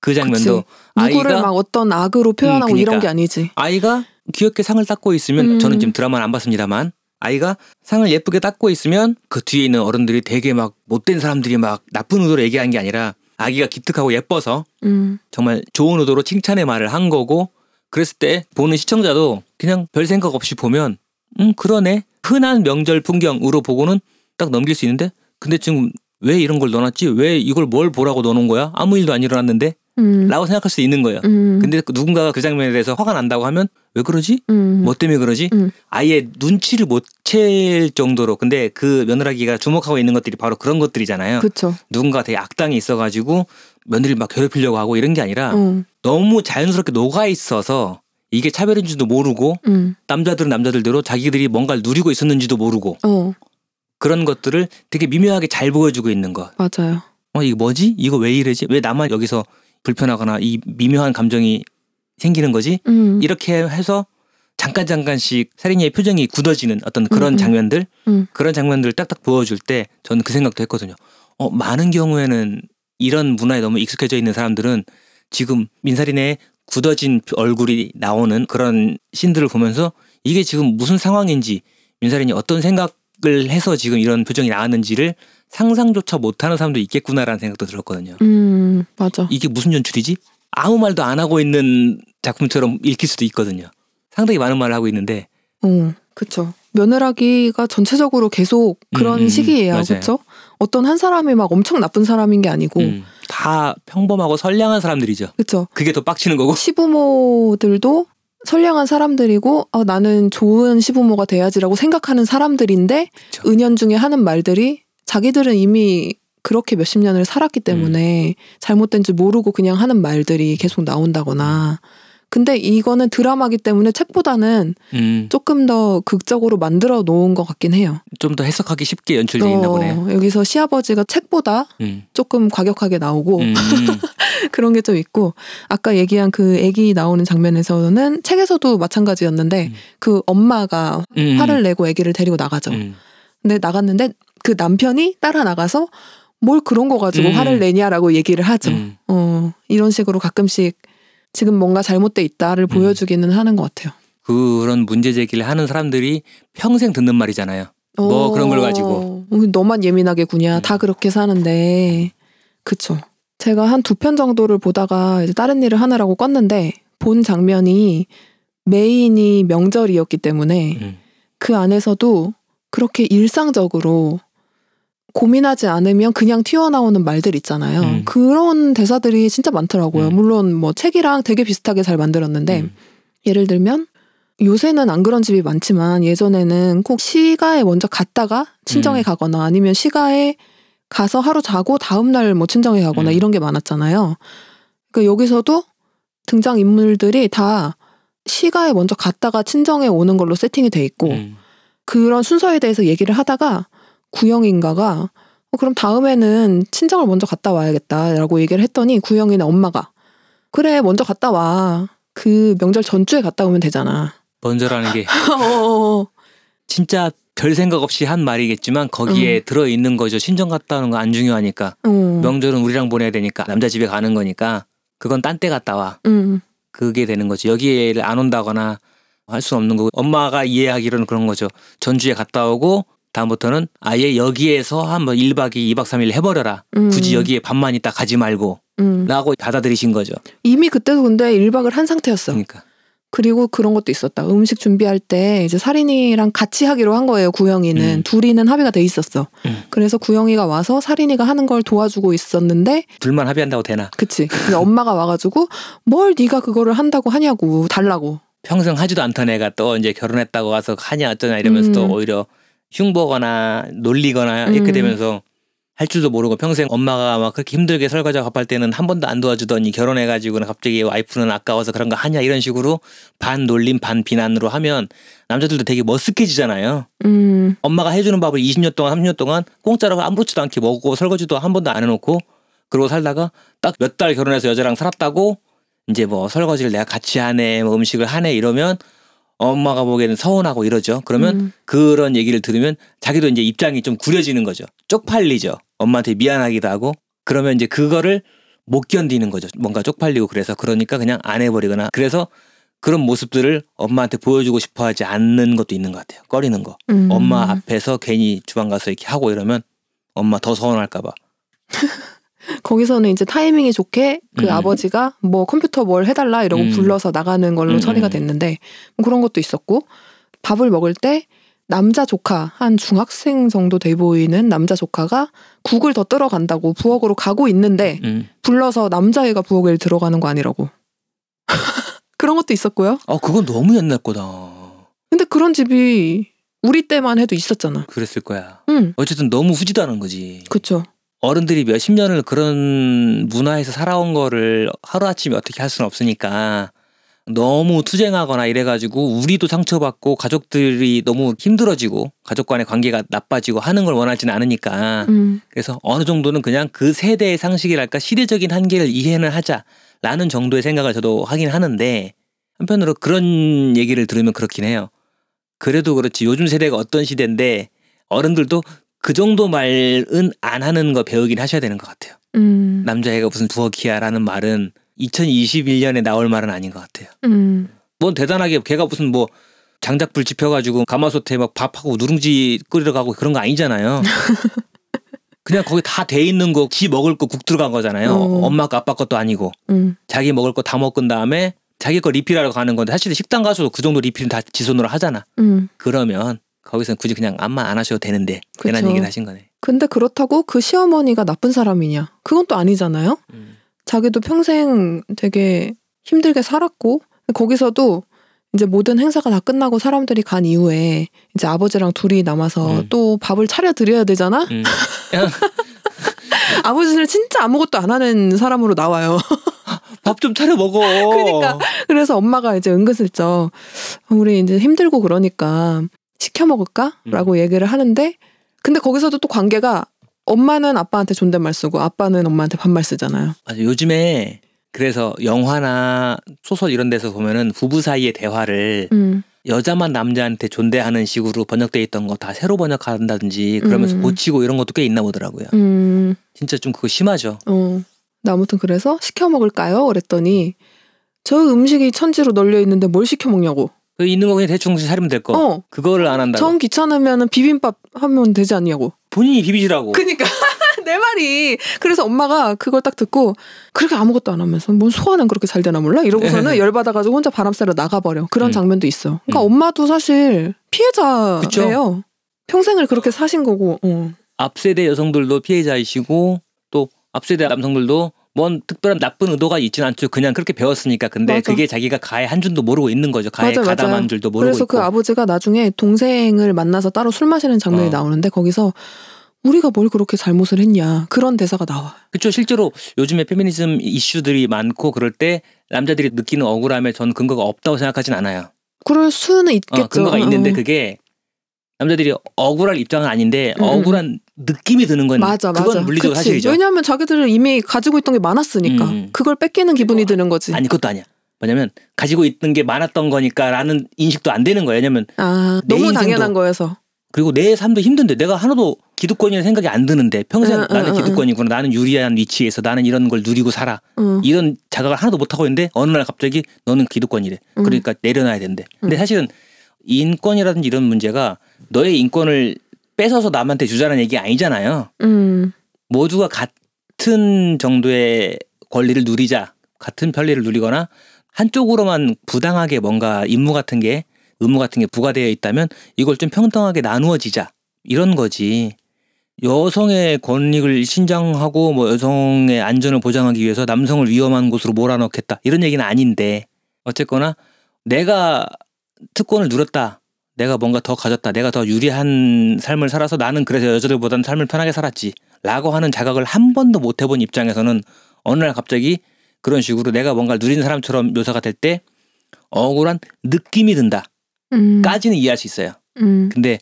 그 장면도 누구를 아이가 막 어떤 악으로 표현하고 음, 이런 그러니까. 게 아니지. 아이가 귀엽게 상을 닦고 있으면 음. 저는 지금 드라마는 안 봤습니다만 아이가 상을 예쁘게 닦고 있으면 그 뒤에 있는 어른들이 되게 막 못된 사람들이 막 나쁜 의도로 얘기한 게 아니라 아기가 기특하고 예뻐서 음, 정말 좋은 의도로 칭찬의 말을 한 거고 그랬을 때 보는 시청자도 그냥 별 생각 없이 보면 음 그러네. 흔한 명절 풍경으로 보고는 딱 넘길 수 있는데 근데 지금 왜 이런 걸 넣어놨지? 왜 이걸 뭘 보라고 넣어놓은 거야? 아무 일도 안 일어났는데? 음, 라고 생각할 수 있는 거예요. 음, 근데 그 누군가가 그 장면에 대해서 화가 난다고 하면 왜 그러지? 음, 뭐 때문에 그러지? 음. 아예 눈치를 못 챌 정도로. 근데 그 며느라기가 주목하고 있는 것들이 바로 그런 것들이잖아요. 그쵸. 누군가 되게 악당이 있어가지고 며느리를 막 괴롭히려고 하고 이런 게 아니라 어, 너무 자연스럽게 녹아 있어서 이게 차별인지도 모르고 음, 남자들은 남자들대로 자기들이 뭔가를 누리고 있었는지도 모르고 어, 그런 것들을 되게 미묘하게 잘 보여주고 있는 거. 맞아요. 어 이거 뭐지? 이거 왜 이러지? 왜 나만 여기서 불편하거나 이 미묘한 감정이 생기는 거지? 음, 이렇게 해서 잠깐 잠깐씩 살인이의 표정이 굳어지는 어떤 그런 음, 음. 장면들 음. 그런 장면들을 딱딱 보여줄 때 저는 그 생각도 했거든요. 어 많은 경우에는 이런 문화에 너무 익숙해져 있는 사람들은 지금 민살인의 굳어진 얼굴이 나오는 그런 신들을 보면서 이게 지금 무슨 상황인지 민살인이 어떤 생각을 해서 지금 이런 표정이 나왔는지를 상상조차 못하는 사람도 있겠구나라는 생각도 들었거든요. 음, 맞아. 이게 무슨 연출이지? 아무 말도 안 하고 있는 작품처럼 읽힐 수도 있거든요. 상당히 많은 말을 하고 있는데 어, 그쵸. 며느라기가 전체적으로 계속 그런 음, 음, 시기예요. 맞아요. 어떤 한 사람이 막 엄청 나쁜 사람인 게 아니고, 음, 다 평범하고 선량한 사람들이죠. 그쵸? 그게 더 빡치는 거고. 시부모들도 선량한 사람들이고, 아, 나는 좋은 시부모가 돼야지라고 생각하는 사람들인데, 그쵸. 은연중에 하는 말들이 자기들은 이미 그렇게 몇십 년을 살았기 때문에 잘못된 줄 모르고 그냥 하는 말들이 계속 나온다거나. 근데 이거는 드라마기 때문에 책보다는 음, 조금 더 극적으로 만들어 놓은 것 같긴 해요. 좀 더 해석하기 쉽게 연출돼 있나 보네요. 어, 여기서 시아버지가 책보다 음, 조금 과격하게 나오고 음, 그런 게 좀 있고 아까 얘기한 그 애기 나오는 장면에서는 책에서도 마찬가지였는데 음. 그 엄마가 음. 화를 내고 애기를 데리고 나가죠. 음. 근데 나갔는데 그 남편이 따라 나가서 뭘 그런 거 가지고 음. 화를 내냐라고 얘기를 하죠. 음. 어, 이런 식으로 가끔씩 지금 뭔가 잘못돼 있다를 음. 보여주기는 하는 것 같아요. 그런 문제 제기를 하는 사람들이 평생 듣는 말이잖아요. 뭐 그런 걸 가지고. 어, 너만 예민하게 구냐. 음. 다 그렇게 사는데. 그쵸. 제가 한 두 편 정도를 보다가 이제 다른 일을 하느라고 껐는데 본 장면이 메인이 명절이었기 때문에 음. 그 안에서도 그렇게 일상적으로 고민하지 않으면 그냥 튀어나오는 말들 있잖아요. 음. 그런 대사들이 진짜 많더라고요. 음. 물론 뭐 책이랑 되게 비슷하게 잘 만들었는데 음. 예를 들면 요새는 안 그런 집이 많지만 예전에는 꼭 시가에 먼저 갔다가 친정에 음. 가거나 아니면 시가에 가서 하루 자고 다음날 뭐 친정에 가거나 음. 이런 게 많았잖아요. 그러니까 여기서도 등장 인물들이 다 시가에 먼저 갔다가 친정에 오는 걸로 세팅이 돼 있고 음. 그런 순서에 대해서 얘기를 하다가 구영인가가 어, 그럼 다음에는 친정을 먼저 갔다 와야겠다라고 얘기를 했더니 구영이네 엄마가 그래 먼저 갔다 와. 그 명절 전주에 갔다 오면 되잖아. 먼저라는 게 어, 진짜 별 생각 없이 한 말이겠지만 거기에 들어 있는 거죠. 친정 갔다 오는 거 안 중요하니까. 어. 명절은 우리랑 보내야 되니까 남자 집에 가는 거니까 그건 딴 때 갔다 와. 음, 그게 되는 거지. 여기에 안 온다거나 할 수 없는 거고 엄마가 이해하기로는 그런 거죠. 전주에 갔다 오고 다음부터는 아예 여기에서 한번 1박 2, 2박 3일 해버려라. 음. 굳이 여기에 밤만 있다 가지 말고 음. 라고 받아들이신 거죠. 이미 그때도 근데 1박을 한 상태였어. 그러니까 그리고 그런 것도 있었다. 음식 준비할 때 이제 살인이랑 같이 하기로 한 거예요. 구영이는 음. 둘이는 합의가 돼 있었어. 음. 그래서 구영이가 와서 살인이가 하는 걸 도와주고 있었는데 둘만 합의한다고 되나? 그치. 근데 엄마가 와가지고 뭘 네가 그거를 한다고 하냐고 달라고. 평생 하지도 않던 애가 또 이제 결혼했다고 와서 하냐 어쩌냐 이러면서 음. 또 오히려 흉보거나 놀리거나 이렇게 음. 되면서 할 줄도 모르고 평생 엄마가 막 그렇게 힘들게 설거지 밥할 때는 한 번도 안 도와주더니 결혼해가지고는 갑자기 와이프는 아까워서 그런 거 하냐 이런 식으로 반 놀림 반 비난으로 하면 남자들도 되게 머쓱해지잖아요. 음, 엄마가 해주는 밥을 20년 동안 30년 동안 공짜로 아무렇지도 않게 먹고 설거지도 한 번도 안 해놓고 그러고 살다가 딱 몇 달 결혼해서 여자랑 살았다고 이제 뭐 설거지를 내가 같이 하네 뭐 음식을 하네 이러면 엄마가 보기에는 서운하고 이러죠. 그러면 음. 그런 얘기를 들으면 자기도 이제 입장이 좀 구려지는 거죠. 쪽팔리죠. 엄마한테 미안하기도 하고 그러면 이제 그거를 못 견디는 거죠. 뭔가 쪽팔리고 그래서 그러니까 그냥 안 해버리거나 그래서 그런 모습들을 엄마한테 보여주고 싶어 하지 않는 것도 있는 것 같아요. 꺼리는 거. 음. 엄마 앞에서 괜히 주방 가서 이렇게 하고 이러면 엄마 더 서운할까봐. 거기서는 이제 타이밍이 좋게 그 음. 아버지가 뭐 컴퓨터 뭘 해달라 이러고 음. 불러서 나가는 걸로 음, 처리가 음. 됐는데 뭐 그런 것도 있었고 밥을 먹을 때 남자 조카 한 중학생 정도 돼 보이는 남자 조카가 국을 더 뜨러 간다고 부엌으로 가고 있는데 음. 불러서 남자애가 부엌에 들어가는 거 아니라고 그런 것도 있었고요. 어 그건 너무 옛날 거다. 근데 그런 집이 우리 때만 해도 있었잖아. 그랬을 거야. 응, 어쨌든 너무 후지다는 거지. 그쵸. 어른들이 몇십 년을 그런 문화에서 살아온 거를 하루아침에 어떻게 할 수는 없으니까 너무 투쟁하거나 이래가지고 우리도 상처받고 가족들이 너무 힘들어지고 가족 간의 관계가 나빠지고 하는 걸 원하지는 않으니까 음, 그래서 어느 정도는 그냥 그 세대의 상식이랄까 시대적인 한계를 이해는 하자라는 정도의 생각을 저도 하긴 하는데 한편으로 그런 얘기를 들으면 그렇긴 해요. 그래도 그렇지 요즘 세대가 어떤 시대인데 어른들도 그 정도 말은 안 하는 거 배우긴 하셔야 되는 것 같아요. 음, 남자애가 무슨 부엌이야라는 말은 2021년에 나올 말은 아닌 것 같아요. 음, 뭔 대단하게 걔가 무슨 뭐 장작불 지펴가지고 가마솥에 막 밥하고 누룽지 끓이러 가고 그런 거 아니잖아요. 그냥 거기 다 돼 있는 거, 지 먹을 거 국 들어간 거잖아요. 어. 엄마 거 아빠 것도 아니고 음, 자기 먹을 거 다 먹은 다음에 자기 거 리필하러 가는 건데 사실 식당 가서도 그 정도 리필은 다 지 손으로 하잖아. 음. 그러면 거기서 굳이 그냥 암만 안 하셔도 되는데 그쵸. 얘기를 하신 거네. 근데 그렇다고 그 시어머니가 나쁜 사람이냐? 그건 또 아니잖아요. 음. 자기도 평생 되게 힘들게 살았고 거기서도 이제 모든 행사가 다 끝나고 사람들이 간 이후에 이제 아버지랑 둘이 남아서 음. 또 밥을 차려 드려야 되잖아. 음. 아버지는 진짜 아무것도 안 하는 사람으로 나와요. 밥 좀 차려 먹어. 그러니까. 그래서 엄마가 이제 은근슬쩍 우리 이제 힘들고 그러니까 시켜 먹을까?라고 얘기를 하는데 근데 거기서도 또 관계가 엄마는 아빠한테 존댓말 쓰고 아빠는 엄마한테 반말 쓰잖아요. 맞아 요즘에 그래서 영화나 소설 이런 데서 보면은 부부 사이의 대화를 음. 여자만 남자한테 존대하는 식으로 번역돼 있던 거 다 새로 번역한다든지 그러면서 음. 고치고 이런 것도 꽤 있나 보더라고요. 음. 진짜 좀 그거 심하죠. 어. 나 아무튼 그래서 시켜 먹을까요? 그랬더니 저 음식이 천지로 널려 있는데 뭘 시켜 먹냐고. 그 있는 거 그냥 대충 차리면 될 거. 어. 그거를 안 한다고. 정 귀찮으면 비빔밥 하면 되지 않냐고. 본인이 비비지라고. 그니까 내 말이 그래서 엄마가 그걸 딱 듣고 그렇게 아무것도 안 하면서 뭔 소화는 그렇게 잘 되나 몰라 이러고서는 열받아가지고 혼자 바람 쐬러 나가버려 그런 음. 장면도 있어 그러니까 음. 엄마도 사실 피해자예요 그쵸. 평생을 그렇게 사신 거고 어. 앞세대 여성들도 피해자이시고 또 앞세대 남성들도 뭔 특별한 나쁜 의도가 있지는 않죠. 그냥 그렇게 배웠으니까. 근데 맞아. 그게 자기가 가해 한 줄도 모르고 있는 거죠. 가해 맞아, 가담한 맞아요. 줄도 모르고 그래서 있고. 그 아버지가 나중에 동생을 만나서 따로 술 마시는 장면이 어. 나오는데 거기서 우리가 뭘 그렇게 잘못을 했냐 그런 대사가 나와 그렇죠. 실제로 요즘에 페미니즘 이슈들이 많고 그럴 때 남자들이 느끼는 억울함에 전 근거가 없다고 생각하진 않아요. 그럴 수는 있겠죠 어, 근거가 있는데 어. 그게 남자들이 억울할 입장은 아닌데 음, 음, 억울한 느낌이 드는 건 맞아 맞아 그건 물리적으로 그치. 사실이죠. 왜냐하면 자기들은 이미 가지고 있던 게 많았으니까 음. 그걸 뺏기는 기분이 드는 거지 아니 그것도 아니야. 뭐냐면 가지고 있던 게 많았던 거니까라는 인식도 안 되는 거예요. 왜냐면 아내 너무 당연한 거여서 그리고 내 삶도 힘든데 내가 하나도 기득권이라는 생각이 안 드는데 평생 응, 응, 나는 응, 기득권이구나 나는 유리한 위치에서 나는 이런 걸 누리고 살아 응. 이런 자각을 하나도 못 하고 있는데 어느 날 갑자기 너는 기득권이래 응. 그러니까 내려놔야 된대 근데 응. 사실은 인권이라든지 이런 문제가 너의 인권을 뺏어서 남한테 주자는 얘기 아니잖아요. 음, 모두가 같은 정도의 권리를 누리자 같은 편리를 누리거나 한쪽으로만 부당하게 뭔가 임무 같은 게 의무 같은 게 부과되어 있다면 이걸 좀 평등하게 나누어지자. 이런 거지. 여성의 권익을 신장하고 뭐 여성의 안전을 보장하기 위해서 남성을 위험한 곳으로 몰아넣겠다. 이런 얘기는 아닌데. 어쨌거나 내가 특권을 누렸다. 내가 뭔가 더 가졌다. 내가 더 유리한 삶을 살아서 나는 그래서 여자들보다는 삶을 편하게 살았지. 라고 하는 자각을 한 번도 못 해본 입장에서는 어느 날 갑자기 그런 식으로 내가 뭔가 누린 사람처럼 묘사가 될 때 억울한 느낌이 든다. 음, 까지는 이해할 수 있어요. 음, 근데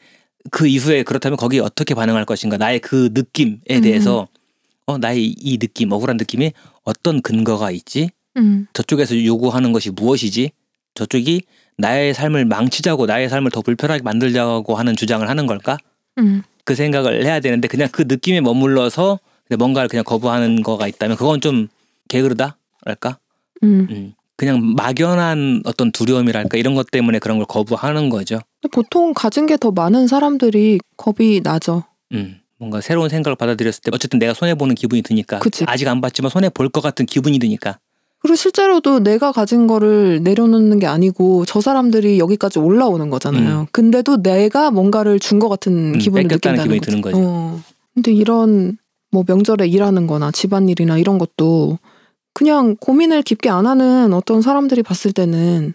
그 이후에 그렇다면 거기에 어떻게 반응할 것인가? 나의 그 느낌에 대해서 어 나의 이 느낌 억울한 느낌이 어떤 근거가 있지? 음, 저쪽에서 요구하는 것이 무엇이지? 저쪽이 나의 삶을 망치자고 나의 삶을 더 불편하게 만들자고 하는 주장을 하는 걸까 음, 그 생각을 해야 되는데 그냥 그 느낌에 머물러서 뭔가를 그냥 거부하는 거가 있다면 그건 좀 게으르다랄까 음. 음. 그냥 막연한 어떤 두려움이랄까 이런 것 때문에 그런 걸 거부하는 거죠 보통 가진 게 더 많은 사람들이 겁이 나죠. 음, 뭔가 새로운 생각을 받아들였을 때 어쨌든 내가 손해 보는 기분이 드니까 그치. 아직 안 봤지만 손해 볼 것 같은 기분이 드니까 그리고 실제로도 내가 가진 거를 내려놓는 게 아니고 저 사람들이 여기까지 올라오는 거잖아요. 근데도 내가 뭔가를 준 것 같은 음, 기분을 느낀다는 기분이 드는 거죠. 어. 근데 이런 뭐 명절에 일하는 거나 집안일이나 이런 것도 그냥 고민을 깊게 안 하는 어떤 사람들이 봤을 때는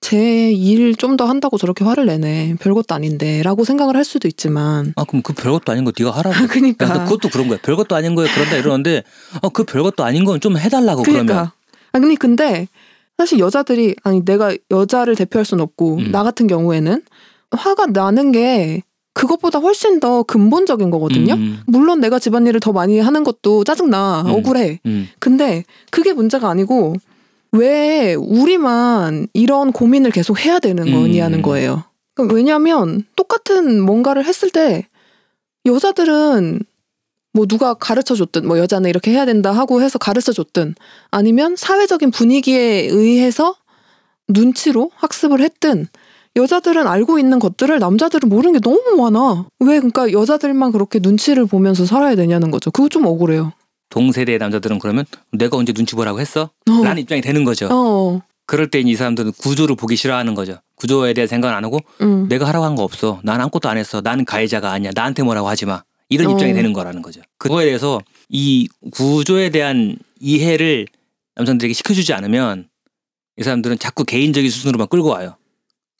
제 일 좀 더 한다고 저렇게 화를 내네. 별것도 아닌데 라고 생각을 할 수도 있지만 아 그럼 그 별것도 아닌 거 네가 하라고 아, 그니까. 그것도 그런 거야 별것도 아닌 거에 그런다 이러는데 어 그 별것도 아닌 건 좀 해달라고 그러면 그러니까. 아니 근데 사실 여자들이 아니 내가 여자를 대표할 수는 없고 음. 나 같은 경우에는 화가 나는 게 그것보다 훨씬 더 근본적인 거거든요. 음, 물론 내가 집안일을 더 많이 하는 것도 짜증나 음. 억울해. 음, 근데 그게 문제가 아니고 왜 우리만 이런 고민을 계속 해야 되는 음. 거냐는 거예요. 그러니까 왜냐하면 똑같은 뭔가를 했을 때 여자들은 뭐 누가 가르쳐 줬든 뭐 여자는 이렇게 해야 된다 하고 해서 가르쳐 줬든 아니면 사회적인 분위기에 의해서 눈치로 학습을 했든 여자들은 알고 있는 것들을 남자들은 모르는 게 너무 많아. 왜 그러니까 여자들만 그렇게 눈치를 보면서 살아야 되냐는 거죠. 그거 좀 억울해요. 동세대 남자들은 그러면 내가 언제 눈치 보라고 했어? 어. 라는 입장이 되는 거죠 어. 그럴 때 이 사람들은 구조를 보기 싫어하는 거죠 구조에 대한 생각은 안 하고 응. 내가 하라고 한 거 없어 난 아무것도 안 했어 나는 가해자가 아니야 나한테 뭐라고 하지 마 이런 어. 입장이 되는 거라는 거죠. 그거에 대해서 이 구조에 대한 이해를 남성들에게 시켜주지 않으면 이 사람들은 자꾸 개인적인 수준으로만 끌고 와요.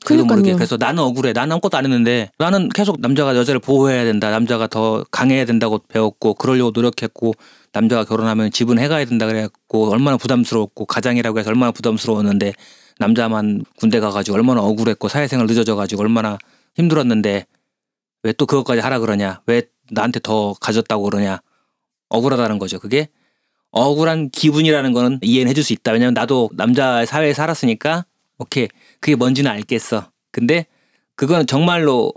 그래도 모르게. 그래서 나는 억울해. 나는 아무것도 안 했는데 나는 계속 남자가 여자를 보호해야 된다. 남자가 더 강해야 된다고 배웠고 그러려고 노력했고 남자가 결혼하면 집은 해가야 된다 그래갖고 얼마나 부담스러웠고 가장이라고 해서 얼마나 부담스러웠는데 남자만 군대 가가지고 얼마나 억울했고 사회생활 늦어져가지고 얼마나 힘들었는데 왜 또 그것까지 하라 그러냐? 왜 나한테 더 가졌다고 그러냐? 억울하다는 거죠. 그게 억울한 기분이라는 거는 이해는 해줄 수 있다. 왜냐면 나도 남자 사회에 살았으니까 오케이 그게 뭔지는 알겠어. 근데 그건 정말로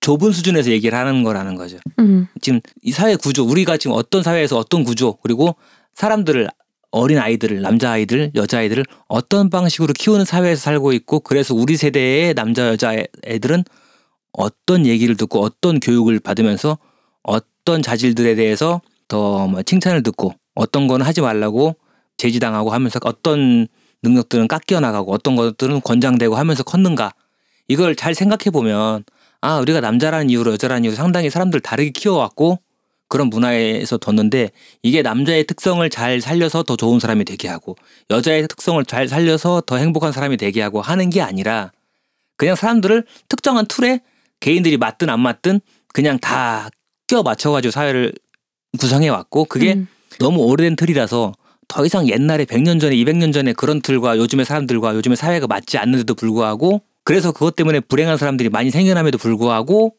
좁은 수준에서 얘기를 하는 거라는 거죠. 음. 지금 이 사회 구조 우리가 지금 어떤 사회에서 어떤 구조 그리고 사람들을 어린 아이들을 남자 아이들 여자 아이들을 어떤 방식으로 키우는 사회에서 살고 있고 그래서 우리 세대의 남자 여자 애들은 어떤 얘기를 듣고 어떤 교육을 받으면서 어떤 자질들에 대해서 더뭐 칭찬을 듣고 어떤 거는 하지 말라고 제지당하고 하면서 어떤 능력들은 깎여 나가고 어떤 것들은 권장되고 하면서 컸는가? 이걸 잘 생각해 보면 아 우리가 남자라는 이유로 여자라는 이유로 상당히 사람들 다르게 키워왔고 그런 문화에서 뒀는데 이게 남자의 특성을 잘 살려서 더 좋은 사람이 되게 하고 여자의 특성을 잘 살려서 더 행복한 사람이 되게 하고 하는 게 아니라 그냥 사람들을 특정한 틀에 개인들이 맞든 안 맞든 그냥 다 껴 맞춰가지고 사회를 구성해 왔고 그게 음. 너무 오래된 틀이라서 더 이상 옛날에 100년 전에 200년 전에 그런 틀과 요즘의 사람들과 요즘의 사회가 맞지 않는데도 불구하고 그래서 그것 때문에 불행한 사람들이 많이 생겨남에도 불구하고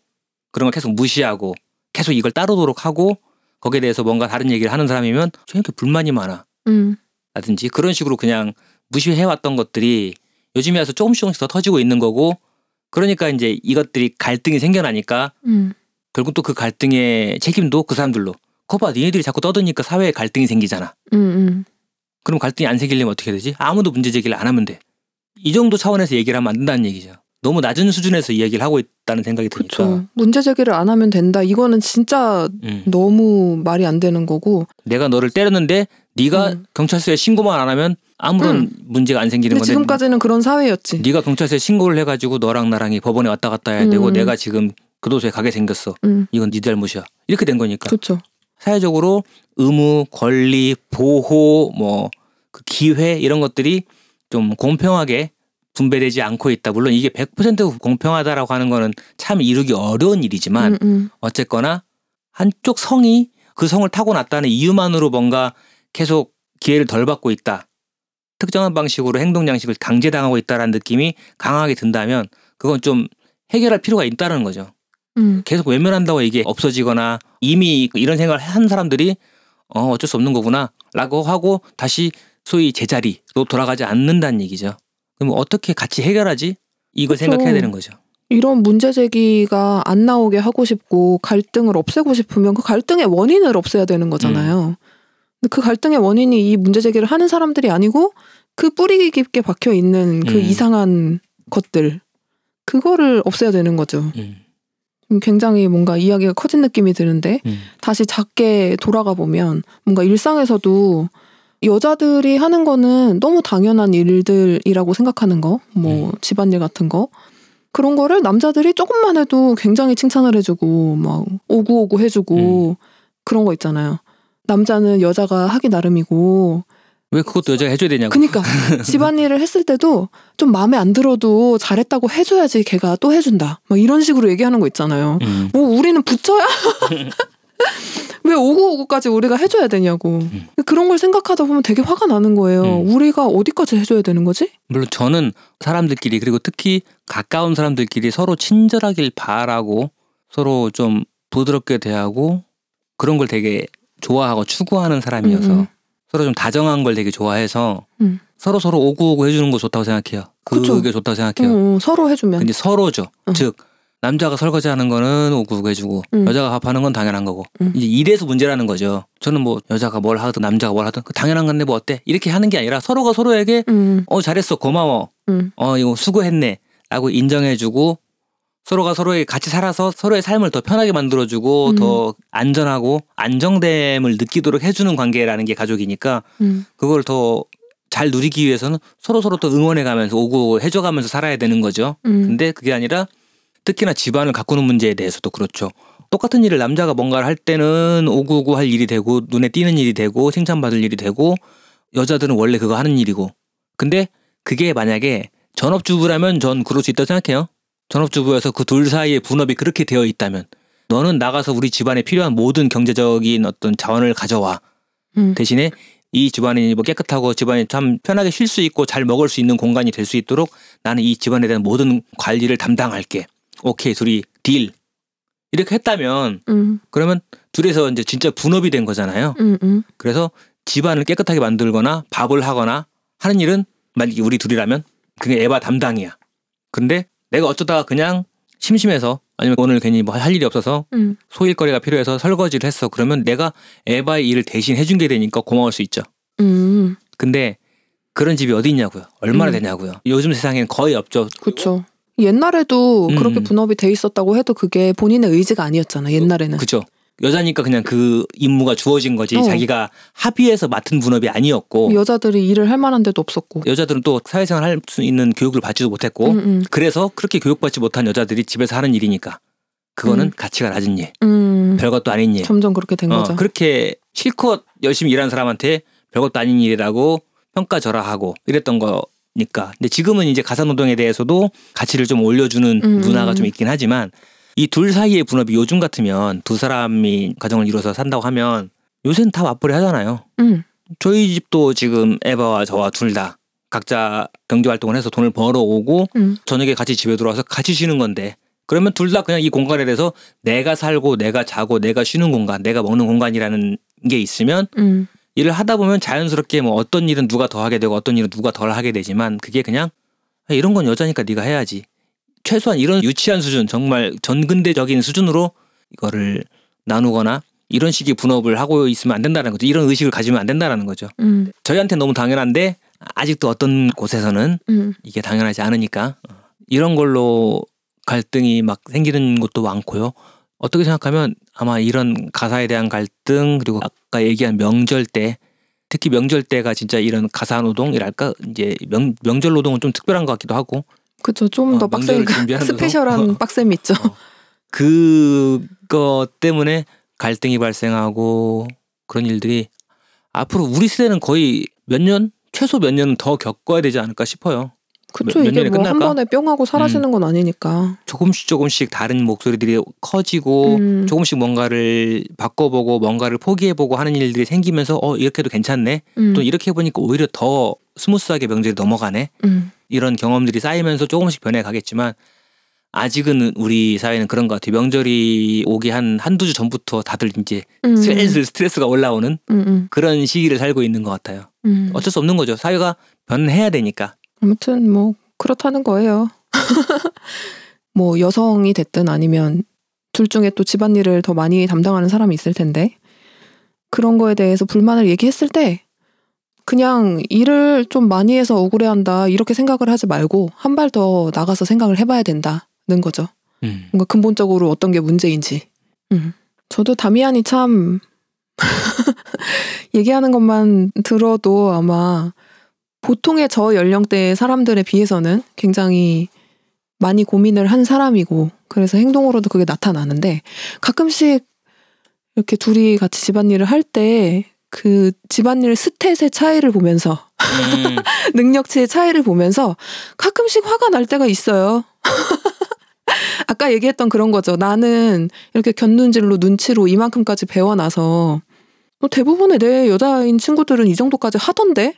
그런 걸 계속 무시하고 계속 이걸 따르도록 하고 거기에 대해서 뭔가 다른 얘기를 하는 사람이면 저 이렇게 불만이 많아 음. 라든지 그런 식으로 그냥 무시해왔던 것들이 요즘에 와서 조금씩 조금씩 더 터지고 있는 거고 그러니까 이제 이것들이 갈등이 생겨나니까 음. 결국 또 그 갈등의 책임도 그 사람들로 거봐 니네들이 자꾸 떠드니까 사회에 갈등이 생기잖아 음. 음. 그럼 갈등이 안 생기려면 어떻게 되지? 아무도 문제 제기를 안 하면 돼. 이 정도 차원에서 얘기를 하면 안 된다는 얘기죠. 너무 낮은 수준에서 이야기를 하고 있다는 생각이 드니까. 그렇죠. 문제 제기를 안 하면 된다. 이거는 진짜 음. 너무 말이 안 되는 거고. 내가 너를 때렸는데 네가 음. 경찰서에 신고만 안 하면 아무런 음. 문제가 안 생기는 근데 건데 지금까지는 그런 사회였지. 네가 경찰서에 신고를 해가지고 너랑 나랑이 법원에 왔다 갔다 해야 되고 음. 내가 지금 교도소에 가게 생겼어. 음. 이건 네 잘못이야. 이렇게 된 거니까. 그렇죠. 사회적으로 의무, 권리, 보호, 뭐 그 기회 이런 것들이 좀 공평하게 분배되지 않고 있다. 물론 이게 100% 공평하다라고 하는 거는 참 이루기 어려운 일이지만 음, 음. 어쨌거나 한쪽 성이 그 성을 타고났다는 이유만으로 뭔가 계속 기회를 덜 받고 있다. 특정한 방식으로 행동 양식을 강제당하고 있다라는 느낌이 강하게 든다면 그건 좀 해결할 필요가 있다는 거죠. 음. 계속 외면한다고 이게 없어지거나 이미 이런 생각을 한 사람들이 어 어쩔 수 없는 거구나라고 하고 다시 소위 제자리로 돌아가지 않는다는 얘기죠. 그럼 어떻게 같이 해결하지? 이걸 그쵸. 생각해야 되는 거죠. 이런 문제 제기가 안 나오게 하고 싶고 갈등을 없애고 싶으면 그 갈등의 원인을 없애야 되는 거잖아요. 근데 그 갈등의 원인이 이 문제 제기를 하는 사람들이 아니고 그 뿌리 깊게 박혀 있는 그 음. 이상한 것들 그거를 없애야 되는 거죠. 음, 음, 굉장히 뭔가 이야기가 커진 느낌이 드는데 음, 다시 작게 돌아가 보면 뭔가 일상에서도 여자들이 하는 거는 너무 당연한 일들이라고 생각하는 거, 뭐 집안일 같은 거 그런 거를 남자들이 조금만 해도 굉장히 칭찬을 해주고 막 오구오구 해주고 그런 거 있잖아요. 남자는 여자가 하기 나름이고 왜 그것도 여자가 해줘야 되냐고. 그니까 집안일을 했을 때도 좀 마음에 안 들어도 잘했다고 해줘야지 걔가 또 해준다. 막 이런 식으로 얘기하는 거 있잖아요. 음, 뭐 우리는 붙여야 왜 오구오구까지 우리가 해줘야 되냐고 그런 걸 생각하다 보면 되게 화가 나는 거예요. 음. 우리가 어디까지 해줘야 되는 거지? 물론 저는 사람들끼리 그리고 특히 가까운 사람들끼리 서로 친절하길 바라고 서로 좀 부드럽게 대하고 그런 걸 되게 좋아하고 추구하는 사람이어서 음, 음. 서로 좀 다정한 걸 되게 좋아해서 음. 서로 서로 오구오구 해주는 거 좋다고 생각해요. 그게 그쵸. 좋다고 생각해요. 응, 응, 서로 해주면 근데 서로죠. 응. 즉 남자가 설거지하는 거는 오구오구 해주고 응. 여자가 밥하는 건 당연한 거고 응. 이제 이래서 문제라는 거죠. 저는 뭐 여자가 뭘 하든 남자가 뭘 하든 그 당연한 건데 뭐 어때 이렇게 하는 게 아니라 서로가 서로에게 응, 어 잘했어 고마워 응, 어 이거 수고했네라고 인정해주고 서로가 서로에게 같이 살아서 서로의 삶을 더 편하게 만들어주고 음. 더 안전하고 안정됨을 느끼도록 해주는 관계라는 게 가족이니까 응, 그걸 더 잘 누리기 위해서는 서로 서로 또 응원해가면서 오고 해줘가면서 살아야 되는 거죠. 응, 근데 그게 아니라 특히나 집안을 가꾸는 문제에 대해서도 그렇죠. 똑같은 일을 남자가 뭔가를 할 때는 오구오구 할 일이 되고 눈에 띄는 일이 되고 칭찬받을 일이 되고 여자들은 원래 그거 하는 일이고 근데 그게 만약에 전업주부라면 전 그럴 수 있다고 생각해요. 전업주부여서 그 둘 사이에 분업이 그렇게 되어 있다면 너는 나가서 우리 집안에 필요한 모든 경제적인 어떤 자원을 가져와 응, 대신에 이 집안이 뭐 깨끗하고 집안이 참 편하게 쉴 수 있고 잘 먹을 수 있는 공간이 될 수 있도록 나는 이 집안에 대한 모든 관리를 담당할게. 오케이 둘이 딜 이렇게 했다면 음, 그러면 둘이서 이제 진짜 분업이 된 거잖아요. 음, 음. 그래서 집안을 깨끗하게 만들거나 밥을 하거나 하는 일은 만약에 우리 둘이라면 그게 에바 담당이야. 근데 내가 어쩌다가 그냥 심심해서 아니면 오늘 괜히 뭐 할 일이 없어서 음. 소일거리가 필요해서 설거지를 했어. 그러면 내가 에바의 일을 대신 해준 게 되니까 고마울 수 있죠. 음, 근데 그런 집이 어디 있냐고요. 얼마나 음. 되냐고요. 요즘 세상엔 거의 없죠. 그쵸. 옛날에도 음. 그렇게 분업이 돼 있었다고 해도 그게 본인의 의지가 아니었잖아. 옛날에는. 그죠. 여자니까 그냥 그 임무가 주어진 거지 어. 자기가 합의해서 맡은 분업이 아니었고 여자들이 일을 할 만한 데도 없었고. 여자들은 또 사회생활 할 수 있는 교육을 받지도 못했고 음, 음, 그래서 그렇게 교육받지 못한 여자들이 집에서 하는 일이니까 그거는 음. 가치가 낮은 일 음. 별것도 아닌 일 점점 그렇게 된 어, 거죠. 그렇게 실컷 열심히 일하는 사람한테 별것도 아닌 일이라고 평가절하하고 이랬던 거니까 근데 지금은 이제 가사노동에 대해서도 가치를 좀 올려주는 음. 문화가 좀 있긴 하지만 이 둘 사이의 분업이 요즘 같으면 두 사람이 가정을 이뤄서 산다고 하면 요새는 다 맞벌이 하잖아요. 음, 저희 집도 지금 에바와 저와 둘 다 각자 경제 활동을 해서 돈을 벌어오고 음, 저녁에 같이 집에 들어와서 같이 쉬는 건데 그러면 둘 다 그냥 이 공간에 대해서 내가 살고 내가 자고 내가 쉬는 공간 내가 먹는 공간이라는 게 있으면 음, 일을 하다 보면 자연스럽게 뭐 어떤 일은 누가 더 하게 되고 어떤 일은 누가 덜 하게 되지만 그게 그냥 아, 이런 건 여자니까 네가 해야지 최소한 이런 유치한 수준 정말 전근대적인 수준으로 이거를 나누거나 이런 식의 분업을 하고 있으면 안 된다는 거죠. 이런 의식을 가지면 안 된다는 거죠. 음, 저희한테 너무 당연한데 아직도 어떤 곳에서는 음, 이게 당연하지 않으니까 어, 이런 걸로 갈등이 막 생기는 것도 많고요. 어떻게 생각하면 아마 이런 가사에 대한 갈등 그리고 아까 얘기한 명절 때 특히 명절 때가 진짜 이런 가사 노동이랄까? 이제 명, 명절 노동은 좀 특별한 것 같기도 하고 그쵸. 좀더 어, 준비하면서. special한 빡셈이 있죠. 어. 그거 때문에 갈등이 발생하고 그런 일들이 앞으로 우리 세대는 거의 몇 년 최소 몇 년은 더 겪어야 되지 않을까 싶어요. 그쵸. 몇 이게 뭐 한? 번에 뿅 하고 사라지는 건 아니니까. 조금씩 조금씩 다른 목소리들이 커지고 음. 조금씩 뭔가를 바꿔보고 뭔가를 포기해보고 하는 일들이 생기면서 어 이렇게 해도 괜찮네 음, 또 이렇게 해보니까 오히려 더 smooth하게 명절이 넘어가네 음, 이런 경험들이 쌓이면서 조금씩 변해가겠지만 아직은 우리 사회는 그런 것 같아요. 명절이 오기 한 한두 주 전부터 다들 이제 음, 슬슬 스트레스가 올라오는 음, 음, 그런 시기를 살고 있는 것 같아요. 음. 어쩔 수 없는 거죠. 사회가 변해야 되니까. 아무튼 뭐 그렇다는 거예요. 뭐 여성이 됐든 아니면 둘 중에 또 집안일을 더 많이 담당하는 사람이 있을 텐데 그런 거에 대해서 불만을 얘기했을 때 그냥 일을 좀 많이 해서 억울해한다 이렇게 생각을 하지 말고 한 발 더 나가서 생각을 해봐야 된다는 거죠. 음. 뭔가 근본적으로 어떤 게 문제인지. 음. 저도 다미안이 참 얘기하는 것만 들어도 아마 보통의 저 연령대의 사람들에 비해서는 굉장히 많이 고민을 한 사람이고 그래서 행동으로도 그게 나타나는데 가끔씩 이렇게 둘이 같이 집안일을 할 때 그 집안일 스탯의 차이를 보면서 음. 능력치의 차이를 보면서 가끔씩 화가 날 때가 있어요. 아까 얘기했던 그런 거죠. 나는 이렇게 곁눈질로 눈치로 이만큼까지 배워나서 뭐 대부분의 내 여자인 친구들은 이 정도까지 하던데?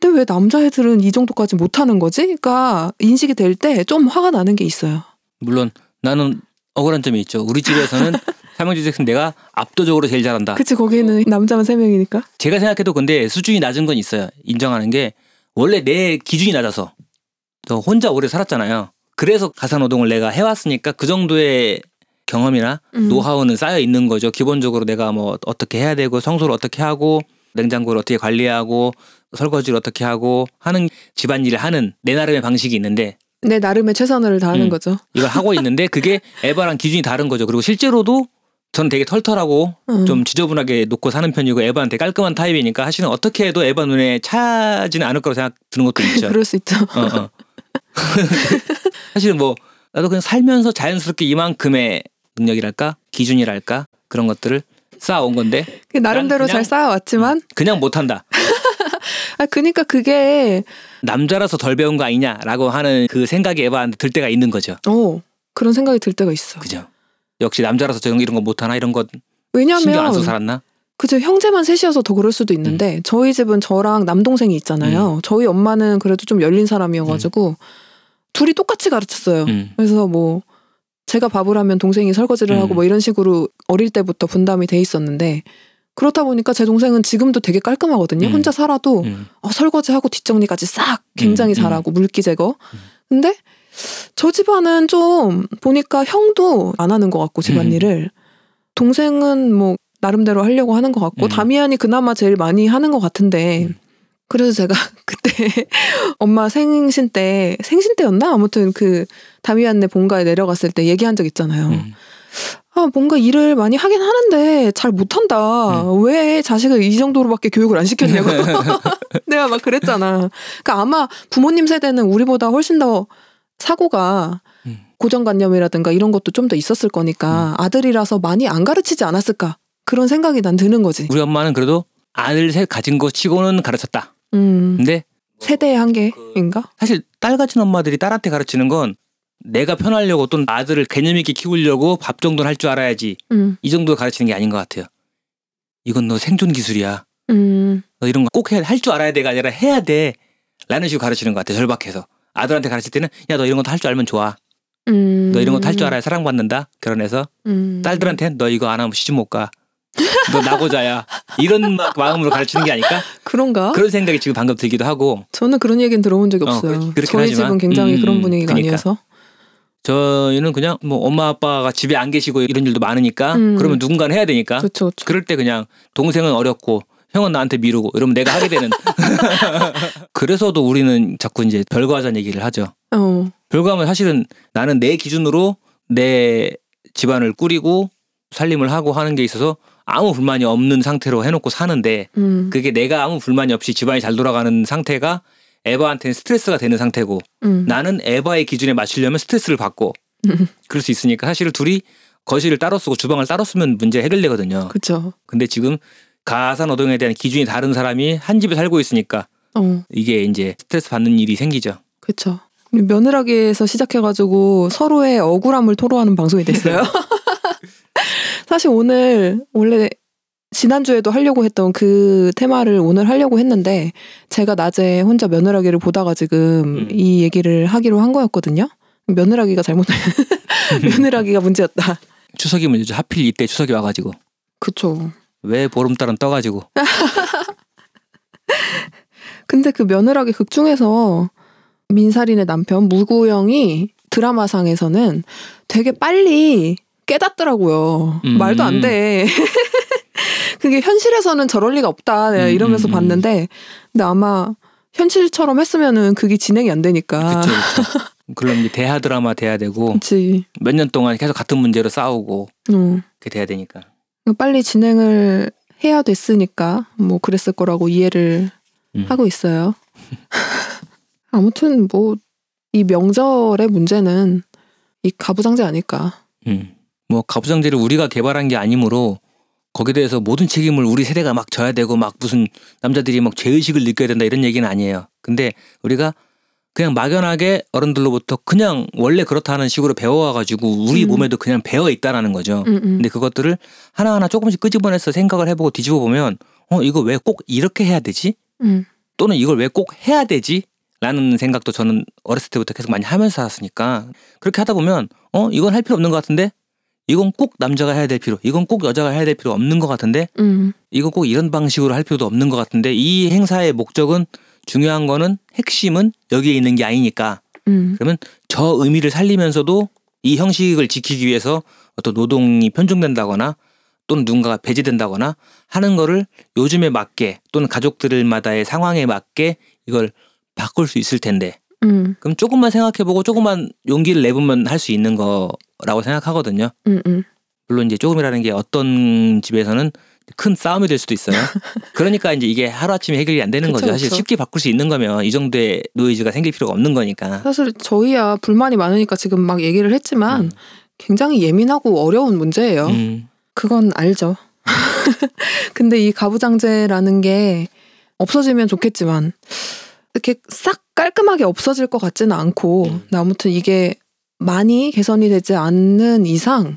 근데 왜 남자애들은 이 정도까지 못하는 거지? 그러니까 인식이 될 때 좀 화가 나는 게 있어요. 물론 나는 억울한 점이 있죠. 우리 집에서는 삼형제 잭슨 내가 압도적으로 제일 잘한다. 그치 거기는 남자만 세 명이니까. 제가 생각해도 근데 수준이 낮은 건 있어요. 인정하는 게 원래 내 기준이 낮아서 저 혼자 오래 살았잖아요. 그래서 가사 노동을 내가 해왔으니까 그 정도의 경험이나 음. 노하우는 쌓여 있는 거죠. 기본적으로 내가 뭐 어떻게 해야 되고 청소를 어떻게 하고 냉장고를 어떻게 관리하고 설거지를 어떻게 하고 하는 집안일을 하는 내 나름의 방식이 있는데 내 나름의 최선을 다하는 음. 거죠. 이걸 하고 있는데 그게 에바랑 기준이 다른 거죠. 그리고 실제로도 저는 되게 털털하고 음. 좀 지저분하게 놓고 사는 편이고 에바는 되게 깔끔한 타입이니까 사실은 어떻게 해도 에바 눈에 차지는 않을 거라고 생각 드는 것도 있죠. 그럴 수 있죠. 어, 어. 사실은 뭐 나도 그냥 살면서 자연스럽게 이만큼의 능력이랄까 기준이랄까 그런 것들을 쌓아온 건데 그 나름대로 난 그냥- 잘 쌓아왔지만 그냥 못한다. 아 그니까 그게 남자라서 덜 배운 거 아니냐라고 하는 그 생각이 에바한테 들 때가 있는 거죠. 어 그런 생각이 들 때가 있어. 그죠? 역시 남자라서 저 이런 거 못하나 이런 거 신경 안 왜냐면 써서 살았나? 그죠 형제만 셋이어서 더 그럴 수도 있는데 음. 저희 집은 저랑 남동생이 있잖아요. 저희 엄마는 그래도 좀 열린 사람이어가지고 둘이 똑같이 가르쳤어요. 음. 그래서 뭐 제가 밥을 하면 동생이 설거지를 하고 음. 뭐 이런 식으로 어릴 때부터 분담이 돼 있었는데 그렇다 보니까 제 동생은 지금도 되게 깔끔하거든요. 음. 혼자 살아도 음. 어, 설거지하고 뒷정리까지 싹 굉장히 음, 음. 잘하고 물기 제거. 음. 근데 저 집안은 좀 보니까 형도 안 하는 것 같고 집안일을 동생은 뭐 나름대로 하려고 하는 것 같고 음. 다미안이 그나마 제일 많이 하는 것 같은데 음. 그래서 제가 그때 엄마 생신 때 생신 때였나 아무튼 그 다미안네 본가에 내려갔을 때 얘기한 적 있잖아요. 음. 아 뭔가 일을 많이 하긴 하는데 잘 못한다. 음. 왜 자식을 이 정도로밖에 교육을 안 시켰냐고. 내가 막 그랬잖아. 그러니까 아마 부모님 세대는 우리보다 훨씬 더 사고가 음. 고정관념이라든가 이런 것도 좀 더 있었을 거니까 아들이라서 많이 안 가르치지 않았을까 그런 생각이 난 드는 거지. 우리 엄마는 그래도 아들 셋 가진 거 치고는 가르쳤다. 음, 근데 세대의 한계인가? 사실 딸 가진 엄마들이 딸한테 가르치는 건 내가 편하려고 또는 아들을 개념 있게 키우려고 밥 정도는 할 줄 알아야지 음, 이 정도 가르치는 게 아닌 것 같아요. 이건 너 생존 기술이야. 음, 너 이런 거 꼭 할 줄 알아야 돼가 아니라 해야 돼. 라는 식으로 가르치는 것 같아. 절박해서. 아들한테 가르칠 때는 야 너 이런 것도 할 줄 알면 좋아. 음. 너 이런 것도 할 줄 알아야 사랑받는다. 결혼해서 음. 딸들한테는 너 이거 안 하면 시집 못 가. 너 나고자야. 이런 막 마음으로 가르치는 게 아닐까? 그런가? 그런 생각이 지금 방금 들기도 하고 저는 그런 얘기는 들어본 적이 어, 없어요. 그렇- 그렇긴 저희 하지만. 집은 굉장히 음, 그런 분위기가 그러니까. 아니어서. 저희는 그냥 뭐 엄마 아빠가 집에 안 계시고 이런 일도 많으니까 음. 그러면 누군가는 해야 되니까 그렇죠, 그렇죠. 그럴 때 그냥 동생은 어렵고 형은 나한테 미루고 이러면 내가 하게 되는 그래서도 우리는 자꾸 이제 별거하자는 얘기를 하죠. 어, 별거하면 사실은 나는 내 기준으로 내 집안을 꾸리고 살림을 하고 하는 게 있어서 아무 불만이 없는 상태로 해놓고 사는데 음, 그게 내가 아무 불만이 없이 집안이 잘 돌아가는 상태가 에바한테는 스트레스가 되는 상태고 음. 나는 에바의 기준에 맞추려면 스트레스를 받고 음. 그럴 수 있으니까 사실 둘이 거실을 따로 쓰고 주방을 따로 쓰면 문제 해결되거든요. 그렇죠. 근데 지금 가사 노동에 대한 기준이 다른 사람이 한 집에 살고 있으니까 어, 이게 이제 스트레스 받는 일이 생기죠. 그렇죠. 며느라기에서 시작해가지고 서로의 억울함을 토로하는 방송이 됐어요. 사실 오늘 원래 지난주에도 하려고 했던 그 테마를 오늘 하려고 했는데 제가 낮에 혼자 며느라기를 보다가 지금 음. 이 얘기를 하기로 한 거였거든요. 며느라기가 잘못 며느라기가 문제였다. 추석이 문제죠. 하필 이때 추석이 와가지고 그쵸. 왜 보름달은 떠가지고 근데 그 며느라기 극 중에서 민살인의 남편 무구영이 드라마상에서는 되게 빨리 깨닫더라고요. 음. 말도 안 돼. 그게 현실에서는 저럴 리가 없다. 내가 음, 이러면서 음, 음. 봤는데, 근데 아마 현실처럼 했으면은 그게 진행이 안 되니까. 그쵸 그쵸. 그럼 이제 대하 드라마 돼야 되고. 몇 년 동안 계속 같은 문제로 싸우고 어. 그게 돼야 되니까. 빨리 진행을 해야 됐으니까 뭐 그랬을 거라고 이해를 음. 하고 있어요. 아무튼 뭐 이 명절의 문제는 이 가부장제 아닐까. 음. 뭐 가부장제를 우리가 개발한 게 아니므로 거기에 대해서 모든 책임을 우리 세대가 막 져야 되고 막 무슨 남자들이 막 죄의식을 느껴야 된다 이런 얘기는 아니에요. 근데 우리가 그냥 막연하게 어른들로부터 그냥 원래 그렇다는 식으로 배워와가지고 우리 음. 몸에도 그냥 배어 있다라는 거죠. 음, 음. 근데 그것들을 하나하나 조금씩 끄집어내서 생각을 해보고 뒤집어 보면 어 이거 왜 꼭 이렇게 해야 되지? 음. 또는 이걸 왜 꼭 해야 되지? 라는 생각도 저는 어렸을 때부터 계속 많이 하면서 살았으니까 그렇게 하다 보면 어 이건 할 필요 없는 것 같은데 이건 꼭 남자가 해야 될 필요 이건 꼭 여자가 해야 될 필요 없는 것 같은데 음. 이거 꼭 이런 방식으로 할 필요도 없는 것 같은데 이 행사의 목적은 중요한 거는 핵심은 여기에 있는 게 아니니까 음. 그러면 저 의미를 살리면서도 이 형식을 지키기 위해서 어떤 노동이 편중된다거나 또는 누군가가 배제된다거나 하는 거를 요즘에 맞게 또는 가족들마다의 상황에 맞게 이걸 바꿀 수 있을 텐데 음. 그럼 조금만 생각해보고 조금만 용기를 내보면 할 수 있는 거라고 생각하거든요. 음. 음. 물론 이제 조금이라는 게 어떤 집에서는 큰 싸움이 될 수도 있어요. 그러니까 이제 이게 하루아침에 해결이 안 되는 그쵸, 거죠. 사실 그쵸. 쉽게 바꿀 수 있는 거면 이 정도의 노이즈가 생길 필요가 없는 거니까. 사실 저희야 불만이 많으니까 지금 막 얘기를 했지만 음. 굉장히 예민하고 어려운 문제예요. 음. 그건 알죠. 근데 이 가부장제라는 게 없어지면 좋겠지만 이렇게 싹 깔끔하게 없어질 것 같지는 않고 음. 아무튼 이게 많이 개선이 되지 않는 이상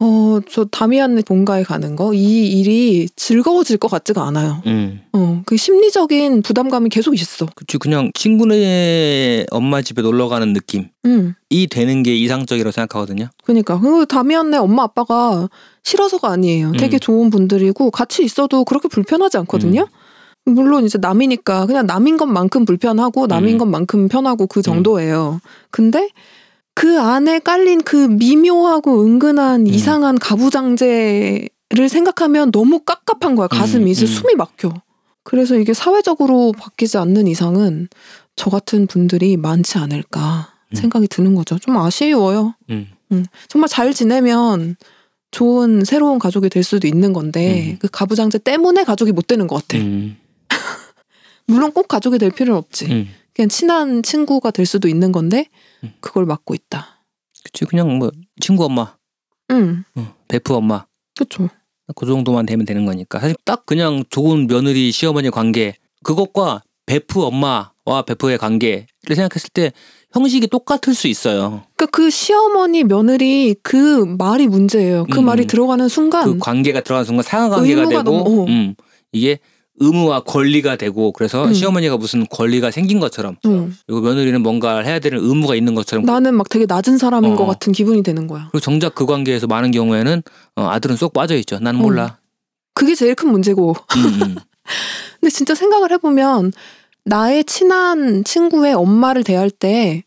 어, 저 다미안의 본가에 가는 거, 이 일이 즐거워질 것 같지가 않아요. 음. 어, 그 심리적인 부담감이 계속 있어. 그치 그냥 친구네 엄마 집에 놀러 가는 느낌이 음, 되는 게 이상적이라고 생각하거든요. 그니까. 그 다미안네 엄마 아빠가 싫어서가 아니에요. 되게 음. 좋은 분들이고, 같이 있어도 그렇게 불편하지 않거든요? 물론 이제 남이니까 그냥 남인 것만큼 불편하고 남인 음. 것만큼 편하고 그 정도예요. 근데 그 안에 깔린 그 미묘하고 은근한 음. 이상한 가부장제를 생각하면 너무 깝깝한 거야. 가슴이 음, 이제 음. 숨이 막혀. 그래서 이게 사회적으로 바뀌지 않는 이상은 저 같은 분들이 많지 않을까 음. 생각이 드는 거죠. 좀 아쉬워요. 음. 음, 정말 잘 지내면 좋은 새로운 가족이 될 수도 있는 건데 음. 그 가부장제 때문에 가족이 못 되는 것 같아. 음. 물론 꼭 가족이 될 필요는 없지. 음. 그냥 친한 친구가 될 수도 있는 건데 음. 그걸 막고 있다. 그치 그냥 뭐 친구 엄마, 응, 어, 베프 엄마 그렇죠. 그 정도만 되면 되는 거니까 사실 딱 그냥 좋은 며느리 시어머니 관계 그것과 베프 엄마와 베프의 관계를 생각했을 때 형식이 똑같을 수 있어요. 그러니까 그 시어머니 며느리 그 말이 문제예요. 그 음, 말이 음. 들어가는 순간 그 관계가 들어가는 순간 상하 관계가 되고 너무- 어. 음, 이게 의무와 권리가 되고 그래서 음. 시어머니가 무슨 권리가 생긴 것처럼 어, 그리고 며느리는 뭔가 해야 되는 의무가 있는 것처럼 나는 막 되게 낮은 사람인 어. 것 같은 기분이 되는 거야. 그리고 정작 그 관계에서 많은 경우에는 어, 아들은 쏙 빠져 있죠. 나는 어. 몰라. 그게 제일 큰 문제고. 음, 음. 근데 진짜 생각을 해보면 나의 친한 친구의 엄마를 대할 때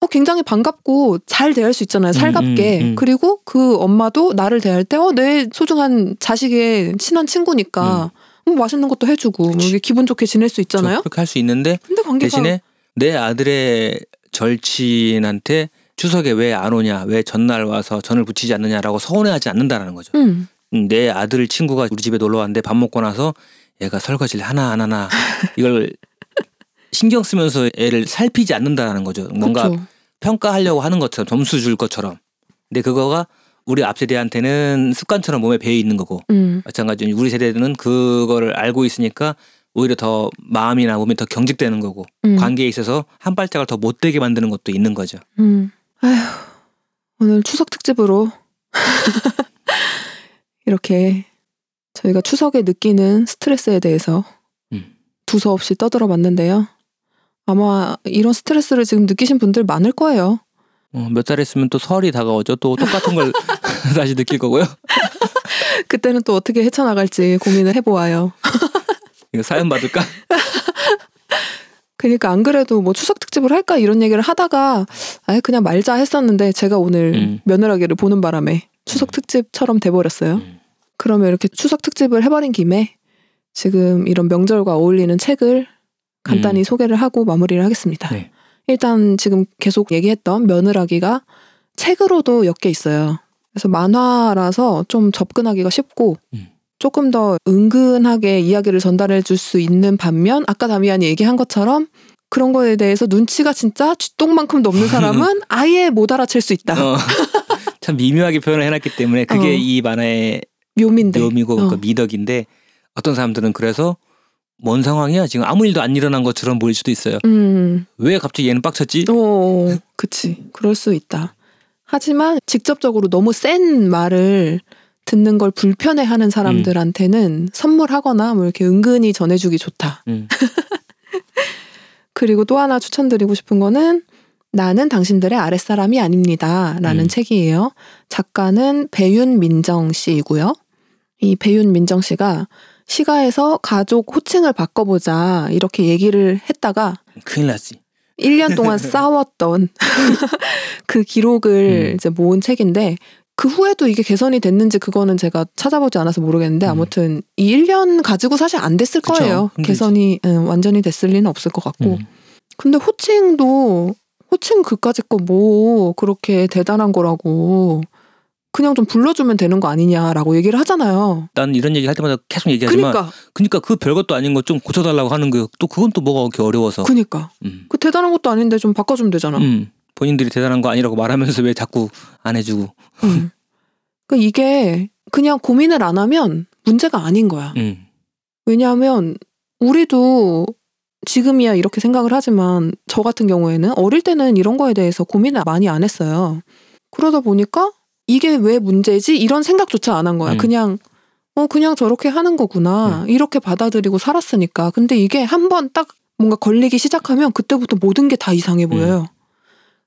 어, 굉장히 반갑고 잘 대할 수 있잖아요. 살갑게. 음, 음, 음. 그리고 그 엄마도 나를 대할 때, 어, 내 소중한 자식의 친한 친구니까 뭐 맛있는 것도 해주고, 뭐 기분 좋게 지낼 수 있잖아요. 그렇게 할 수 있는데 대신에 내 아들의 절친한테 추석에 왜 안 오냐, 왜 전날 와서 전을 붙이지 않느냐라고 서운해하지 않는다라는 거죠. 음, 음, 내 아들 친구가 우리 집에 놀러 왔는데 밥 먹고 나서 얘가 설거지를 하나 안 하나 이걸 신경 쓰면서 애를 살피지 않는다라는 거죠. 뭔가 그렇죠. 평가하려고 하는 것처럼 점수 줄 것처럼. 근데 그거가 우리 앞 세대한테는 습관처럼 몸에 배어 있는 거고 음, 마찬가지로 우리 세대는 그거를 알고 있으니까 오히려 더 마음이나 몸이 더 경직되는 거고 음, 관계에 있어서 한 발짝을 더 못되게 만드는 것도 있는 거죠. 음. 아휴, 오늘 추석 특집으로 이렇게 저희가 추석에 느끼는 스트레스에 대해서 음. 두서없이 떠들어 봤는데요. 아마 이런 스트레스를 지금 느끼신 분들 많을 거예요. 어, 몇달 있으면 또 설이 다가오죠. 또 똑같은 걸 다시 느낄 거고요. 그때는 또 어떻게 헤쳐나갈지 고민을 해보아요. 이거 사연 받을까? 그러니까 안 그래도 뭐 추석 특집을 할까 이런 얘기를 하다가 아예 그냥 말자 했었는데 제가 오늘 음. 며느라기를 보는 바람에 추석 특집처럼 돼버렸어요. 음. 그러면 이렇게 추석 특집을 해버린 김에 지금 이런 명절과 어울리는 책을 간단히 음. 소개를 하고 마무리를 하겠습니다. 네. 일단 지금 계속 얘기했던 며느라기가 책으로도 엮여 있어요. 그래서 만화라서 좀 접근하기가 쉽고 음. 조금 더 은근하게 이야기를 전달해 줄 수 있는 반면 아까 다미안이 얘기한 것처럼 그런 거에 대해서 눈치가 진짜 쥐똥만큼도 없는 사람은 아예 못 알아챌 수 있다. 어, 참 미묘하게 표현을 해놨기 때문에 그게 어. 이 만화의 묘민데. 묘미고 어. 그 미덕인데 어떤 사람들은 그래서 뭔 상황이야 지금 아무 일도 안 일어난 것처럼 보일 수도 있어요. 음. 왜 갑자기 얘는 빡쳤지? 어, 그치. 그럴 수 있다. 하지만 직접적으로 너무 센 말을 듣는 걸 불편해하는 사람들한테는 선물하거나 뭐 이렇게 은근히 전해주기 좋다. 음. 그리고 또 하나 추천드리고 싶은 거는 나는 당신들의 아랫사람이 아닙니다. 라는 음. 책이에요. 작가는 배윤 민정 씨이고요. 이 배윤 민정 씨가 시가에서 가족 호칭을 바꿔보자 이렇게 얘기를 했다가 큰일 났지. 1년 동안 싸웠던 그 기록을 음. 이제 모은 책인데 그 후에도 이게 개선이 됐는지 그거는 제가 찾아보지 않아서 모르겠는데 음. 아무튼 이 1년 가지고 사실 안 됐을 그쵸. 거예요. 힘들지. 개선이 음, 완전히 됐을 리는 없을 것 같고. 음. 근데 호칭도 호칭 그까짓 거 뭐 그렇게 대단한 거라고 그냥 좀 불러주면 되는 거 아니냐라고 얘기를 하잖아요. 난 이런 얘기 할 때마다 계속 얘기하지만 그니까, 그러니까 그 별것도 아닌 거좀 고쳐달라고 하는 거 또 그건 또 뭐가 그렇게 어려워서 그니까. 음. 그 대단한 것도 아닌데 좀 바꿔주면 되잖아. 음. 본인들이 대단한 거 아니라고 말하면서 왜 자꾸 안 해주고 음. 그 이게 그냥 고민을 안 하면 문제가 아닌 거야. 음. 왜냐하면 우리도 지금이야 이렇게 생각을 하지만 저 같은 경우에는 어릴 때는 이런 거에 대해서 고민을 많이 안 했어요. 그러다 보니까 이게 왜 문제지? 이런 생각조차 안 한 거야. 음. 그냥 어 그냥 저렇게 하는 거구나. 이렇게 받아들이고 살았으니까. 근데 이게 한 번 딱 뭔가 걸리기 시작하면 그때부터 모든 게 다 이상해 보여요.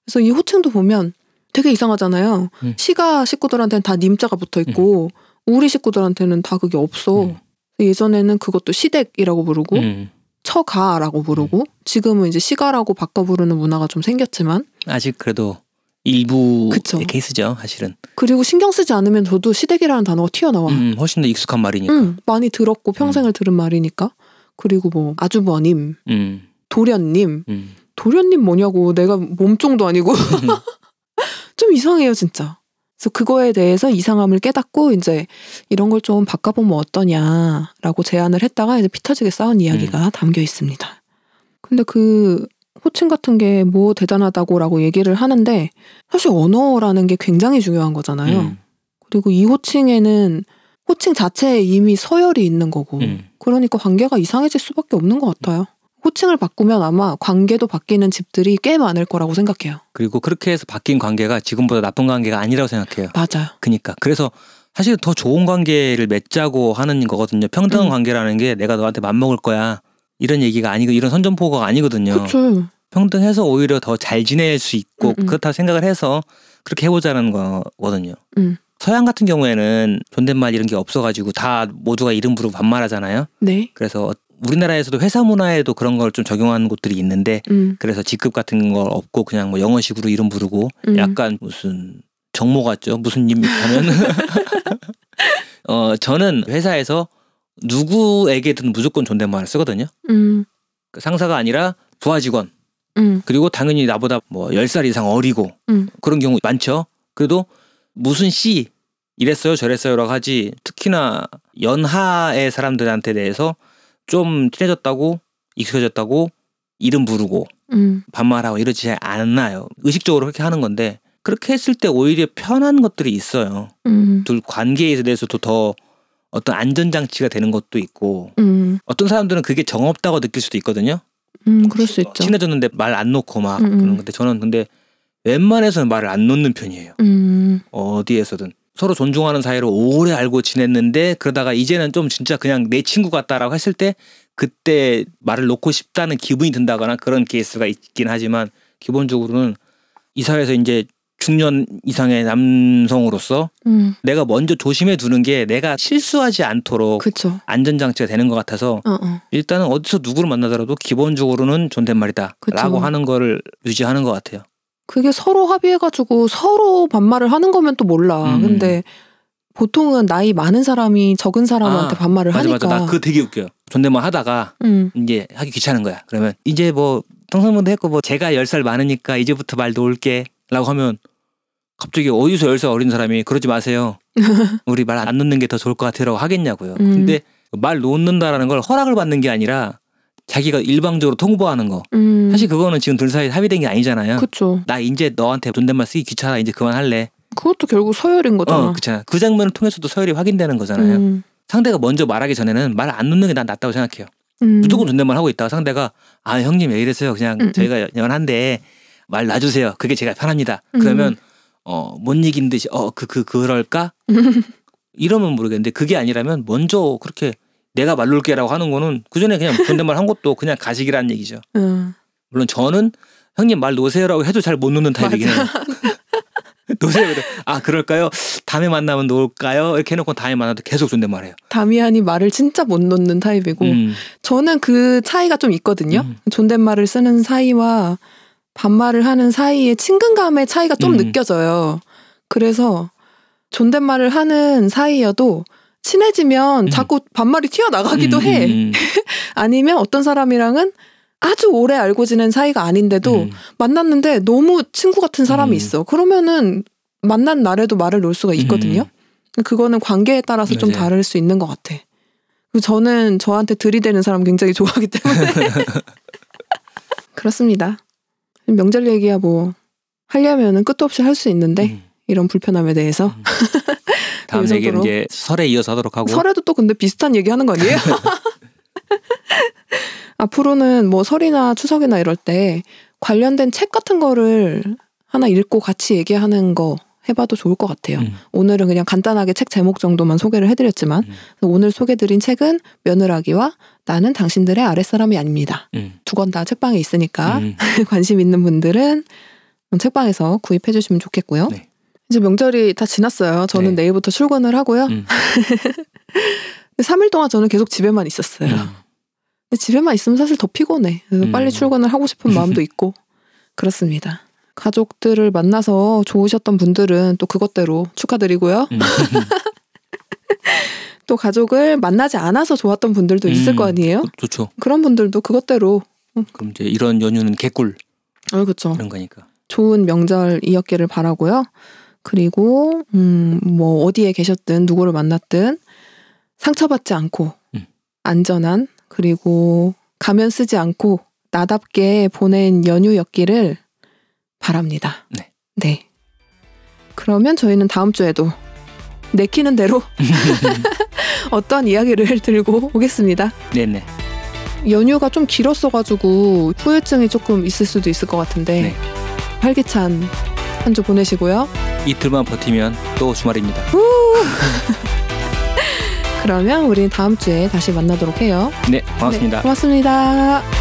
그래서 이 호칭도 보면 되게 이상하잖아요. 음. 시가 식구들한테는 다 님자가 붙어 있고 우리 식구들한테는 다 그게 없어. 음. 예전에는 그것도 시댁이라고 부르고 음. 처가라고 부르고 지금은 이제 시가라고 바꿔 부르는 문화가 좀 생겼지만 아직 그래도 일부 그쵸. 케이스죠, 사실은. 그리고 신경 쓰지 않으면 저도 시댁이라는 단어가 튀어나와. 음, 훨씬 더 익숙한 말이니까. 응, 많이 들었고 평생을 들은 말이니까. 그리고 뭐 아주버님, 음, 도련님, 음. 도련님 뭐냐고 내가 몸종도 아니고 좀 이상해요 진짜. 그래서 그거에 대해서 이상함을 깨닫고 이제 이런 걸 좀 바꿔보면 어떠냐라고 제안을 했다가 이제 피 터지게 싸운 이야기가 담겨 있습니다. 근데 그 호칭 같은 게 뭐 대단하다고라고 얘기를 하는데 사실 언어라는 게 굉장히 중요한 거잖아요. 음, 그리고 이 호칭에는 호칭 자체에 이미 서열이 있는 거고 음. 그러니까 관계가 이상해질 수밖에 없는 것 같아요. 호칭을 바꾸면 아마 관계도 바뀌는 집들이 꽤 많을 거라고 생각해요. 그리고 그렇게 해서 바뀐 관계가 지금보다 나쁜 관계가 아니라고 생각해요. 맞아요. 그니까. 그래서 사실 더 좋은 관계를 맺자고 하는 거거든요. 평등한 음. 관계라는 게 내가 너한테 맘먹을 거야. 이런 얘기가 아니고 이런 선전포고가 아니거든요. 그쵸. 평등해서 오히려 더 잘 지낼 수 있고 음, 음. 그렇다 생각을 해서 그렇게 해보자는 거거든요. 음. 서양 같은 경우에는 존댓말 이런 게 없어가지고 다 모두가 이름 부르고 반말하잖아요. 네. 그래서 우리나라에서도 회사 문화에도 그런 걸 좀 적용하는 곳들이 있는데 음. 그래서 직급 같은 걸 없고 그냥 뭐 영어식으로 이름 부르고 음. 약간 무슨 정모 같죠 무슨 님 하면 어 저는 회사에서 누구에게든 무조건 존댓말을 쓰거든요 음. 그 상사가 아니라 부하 직원 음. 그리고 당연히 나보다 뭐 10살 이상 어리고 음. 그런 경우 많죠 그래도 무슨 씨 이랬어요 저랬어요라고 하지 특히나 연하의 사람들한테 대해서 좀 친해졌다고 익숙해졌다고 이름 부르고 음. 반말하고 이러지 않아요. 의식적으로 그렇게 하는 건데 그렇게 했을 때 오히려 편한 것들이 있어요. 음. 둘 관계에 대해서도 더 어떤 안전장치가 되는 것도 있고 음. 어떤 사람들은 그게 정없다고 느낄 수도 있거든요. 음. 그럴 수 있죠. 친해졌는데 말 안 놓고 막 음, 음. 그런 건데 저는 근데 웬만해서는 말을 안 놓는 편이에요. 음. 어디에서든 서로 존중하는 사이로 오래 알고 지냈는데 그러다가 이제는 좀 진짜 그냥 내 친구 같다라고 했을 때 그때 말을 놓고 싶다는 기분이 든다거나 그런 케이스가 있긴 하지만 기본적으로는 이 사회에서 이제 중년 이상의 남성으로서 음. 내가 먼저 조심해 두는 게 내가 실수하지 않도록 그쵸. 안전장치가 되는 것 같아서 어, 어. 일단은 어디서 누구를 만나더라도 기본적으로는 존댓말이다 그쵸. 라고 하는 거를 유지하는 것 같아요. 그게 서로 합의해가지고 서로 반말을 하는 거면 또 몰라. 음. 근데 보통은 나이 많은 사람이 적은 사람한테 아, 반말을 맞아 하니까. 맞아 나 그거 되게 웃겨요. 존댓말 하다가 음. 이제 하기 귀찮은 거야. 그러면 이제 뭐 평소문도 했고 뭐 제가 열 살 많으니까 이제부터 말 놓을게 라고 하면 갑자기 어디서 열살 어린 사람이 그러지 마세요. 우리 말 안 놓는 게 더 좋을 것 같아라고 하겠냐고요. 음. 근데 말 놓는다라는 걸 허락을 받는 게 아니라 자기가 일방적으로 통보하는 거. 음. 사실 그거는 지금 둘 사이 합의된 게 아니잖아요. 그쵸. 나 이제 너한테 존댓말 쓰기 귀찮아 이제 그만할래. 그것도 결국 서열인 거잖아. 어, 그렇잖아. 그 장면을 통해서도 서열이 확인되는 거잖아요. 음. 상대가 먼저 말하기 전에는 말 안 놓는 게 난 낫다고 생각해요. 음. 무조건 존댓말 하고 있다가 상대가 아 형님 왜 이러세요 그냥 음, 음. 저희가 연한데 말 놔주세요 그게 제가 편합니다 음. 그러면 어 못 이긴 듯이 어 그 그 그럴까 이러면 모르겠는데 그게 아니라면 먼저 그렇게 내가 말 놓을게라고 하는 거는 그 전에 그냥 존댓말 한 것도 그냥 가식이라는 얘기죠 음. 물론 저는 형님 말 놓으세요라고 해도 잘 못 놓는 타입이긴 해요 놓으세요 그래 아 그럴까요 다음에 만나면 놓을까요 이렇게 해놓고 다음에 만나도 계속 존댓말해요 다미안이 말을 진짜 못 놓는 타입이고 음. 저는 그 차이가 좀 있거든요. 음. 존댓말을 쓰는 사이와 반말을 하는 사이의 친근감의 차이가 좀 음. 느껴져요. 그래서 존댓말을 하는 사이여도 친해지면 음. 자꾸 반말이 튀어나가기도 음, 해. 음, 음. 아니면 어떤 사람이랑은 아주 오래 알고 지낸 사이가 아닌데도 음. 만났는데 너무 친구 같은 사람이 음. 있어. 그러면은 만난 날에도 말을 놓을 수가 있거든요. 그거는 관계에 따라서 좀 음. 맞아요. 다를 수 있는 것 같아. 그리고 저는 저한테 들이대는 사람 굉장히 좋아하기 때문에 그렇습니다. 명절 얘기야 뭐 하려면은 끝도 없이 할 수 있는데 음. 이런 불편함에 대해서 음. 다음 이 얘기는. 이제 설에 이어서 하도록 하고 설에도 또 근데 비슷한 얘기 하는 거 아니에요? 앞으로는 뭐 설이나 추석이나 이럴 때 관련된 책 같은 거를 하나 읽고 같이 얘기하는 거 해봐도 좋을 것 같아요. 음. 오늘은 그냥 간단하게 책 제목 정도만 소개를 해드렸지만 음. 오늘 소개드린 책은 며느라기와 나는 당신들의 아랫사람이 아닙니다. 음. 두권 다 책방에 있으니까 음. 관심 있는 분들은 책방에서 구입해 주시면 좋겠고요. 네. 이제 명절이 다 지났어요. 저는 네. 내일부터 출근을 하고요. 음. 3일 동안 저는 계속 집에만 있었어요. 음. 근데 집에만 있으면 사실 더 피곤해. 음. 빨리 출근을 하고 싶은 마음도 있고 그렇습니다. 가족들을 만나서 좋으셨던 분들은 또 그것대로 축하드리고요. 음. 또 가족을 만나지 않아서 좋았던 분들도 있을 음. 거 아니에요? 좋죠. 그런 분들도 그것대로 그럼 이제 이런 연휴는 개꿀 어 그렇죠. 이런 거니까. 좋은 명절이었기를 바라고요. 그리고 음, 뭐 어디에 계셨든 누구를 만났든 상처받지 않고 음. 안전한 그리고 가면 쓰지 않고 나답게 보낸 연휴였기를 바랍니다. 네. 네. 그러면 저희는 다음 주에도 내키는 대로 어떤 이야기를 들고 오겠습니다. 네네. 연휴가 좀 길었어가지고 후유증이 조금 있을 수도 있을 것 같은데 네. 활기찬 한 주 보내시고요. 이틀만 버티면 또 주말입니다. 그러면 우리 다음 주에 다시 만나도록 해요. 네, 고맙습니다. 네, 고맙습니다.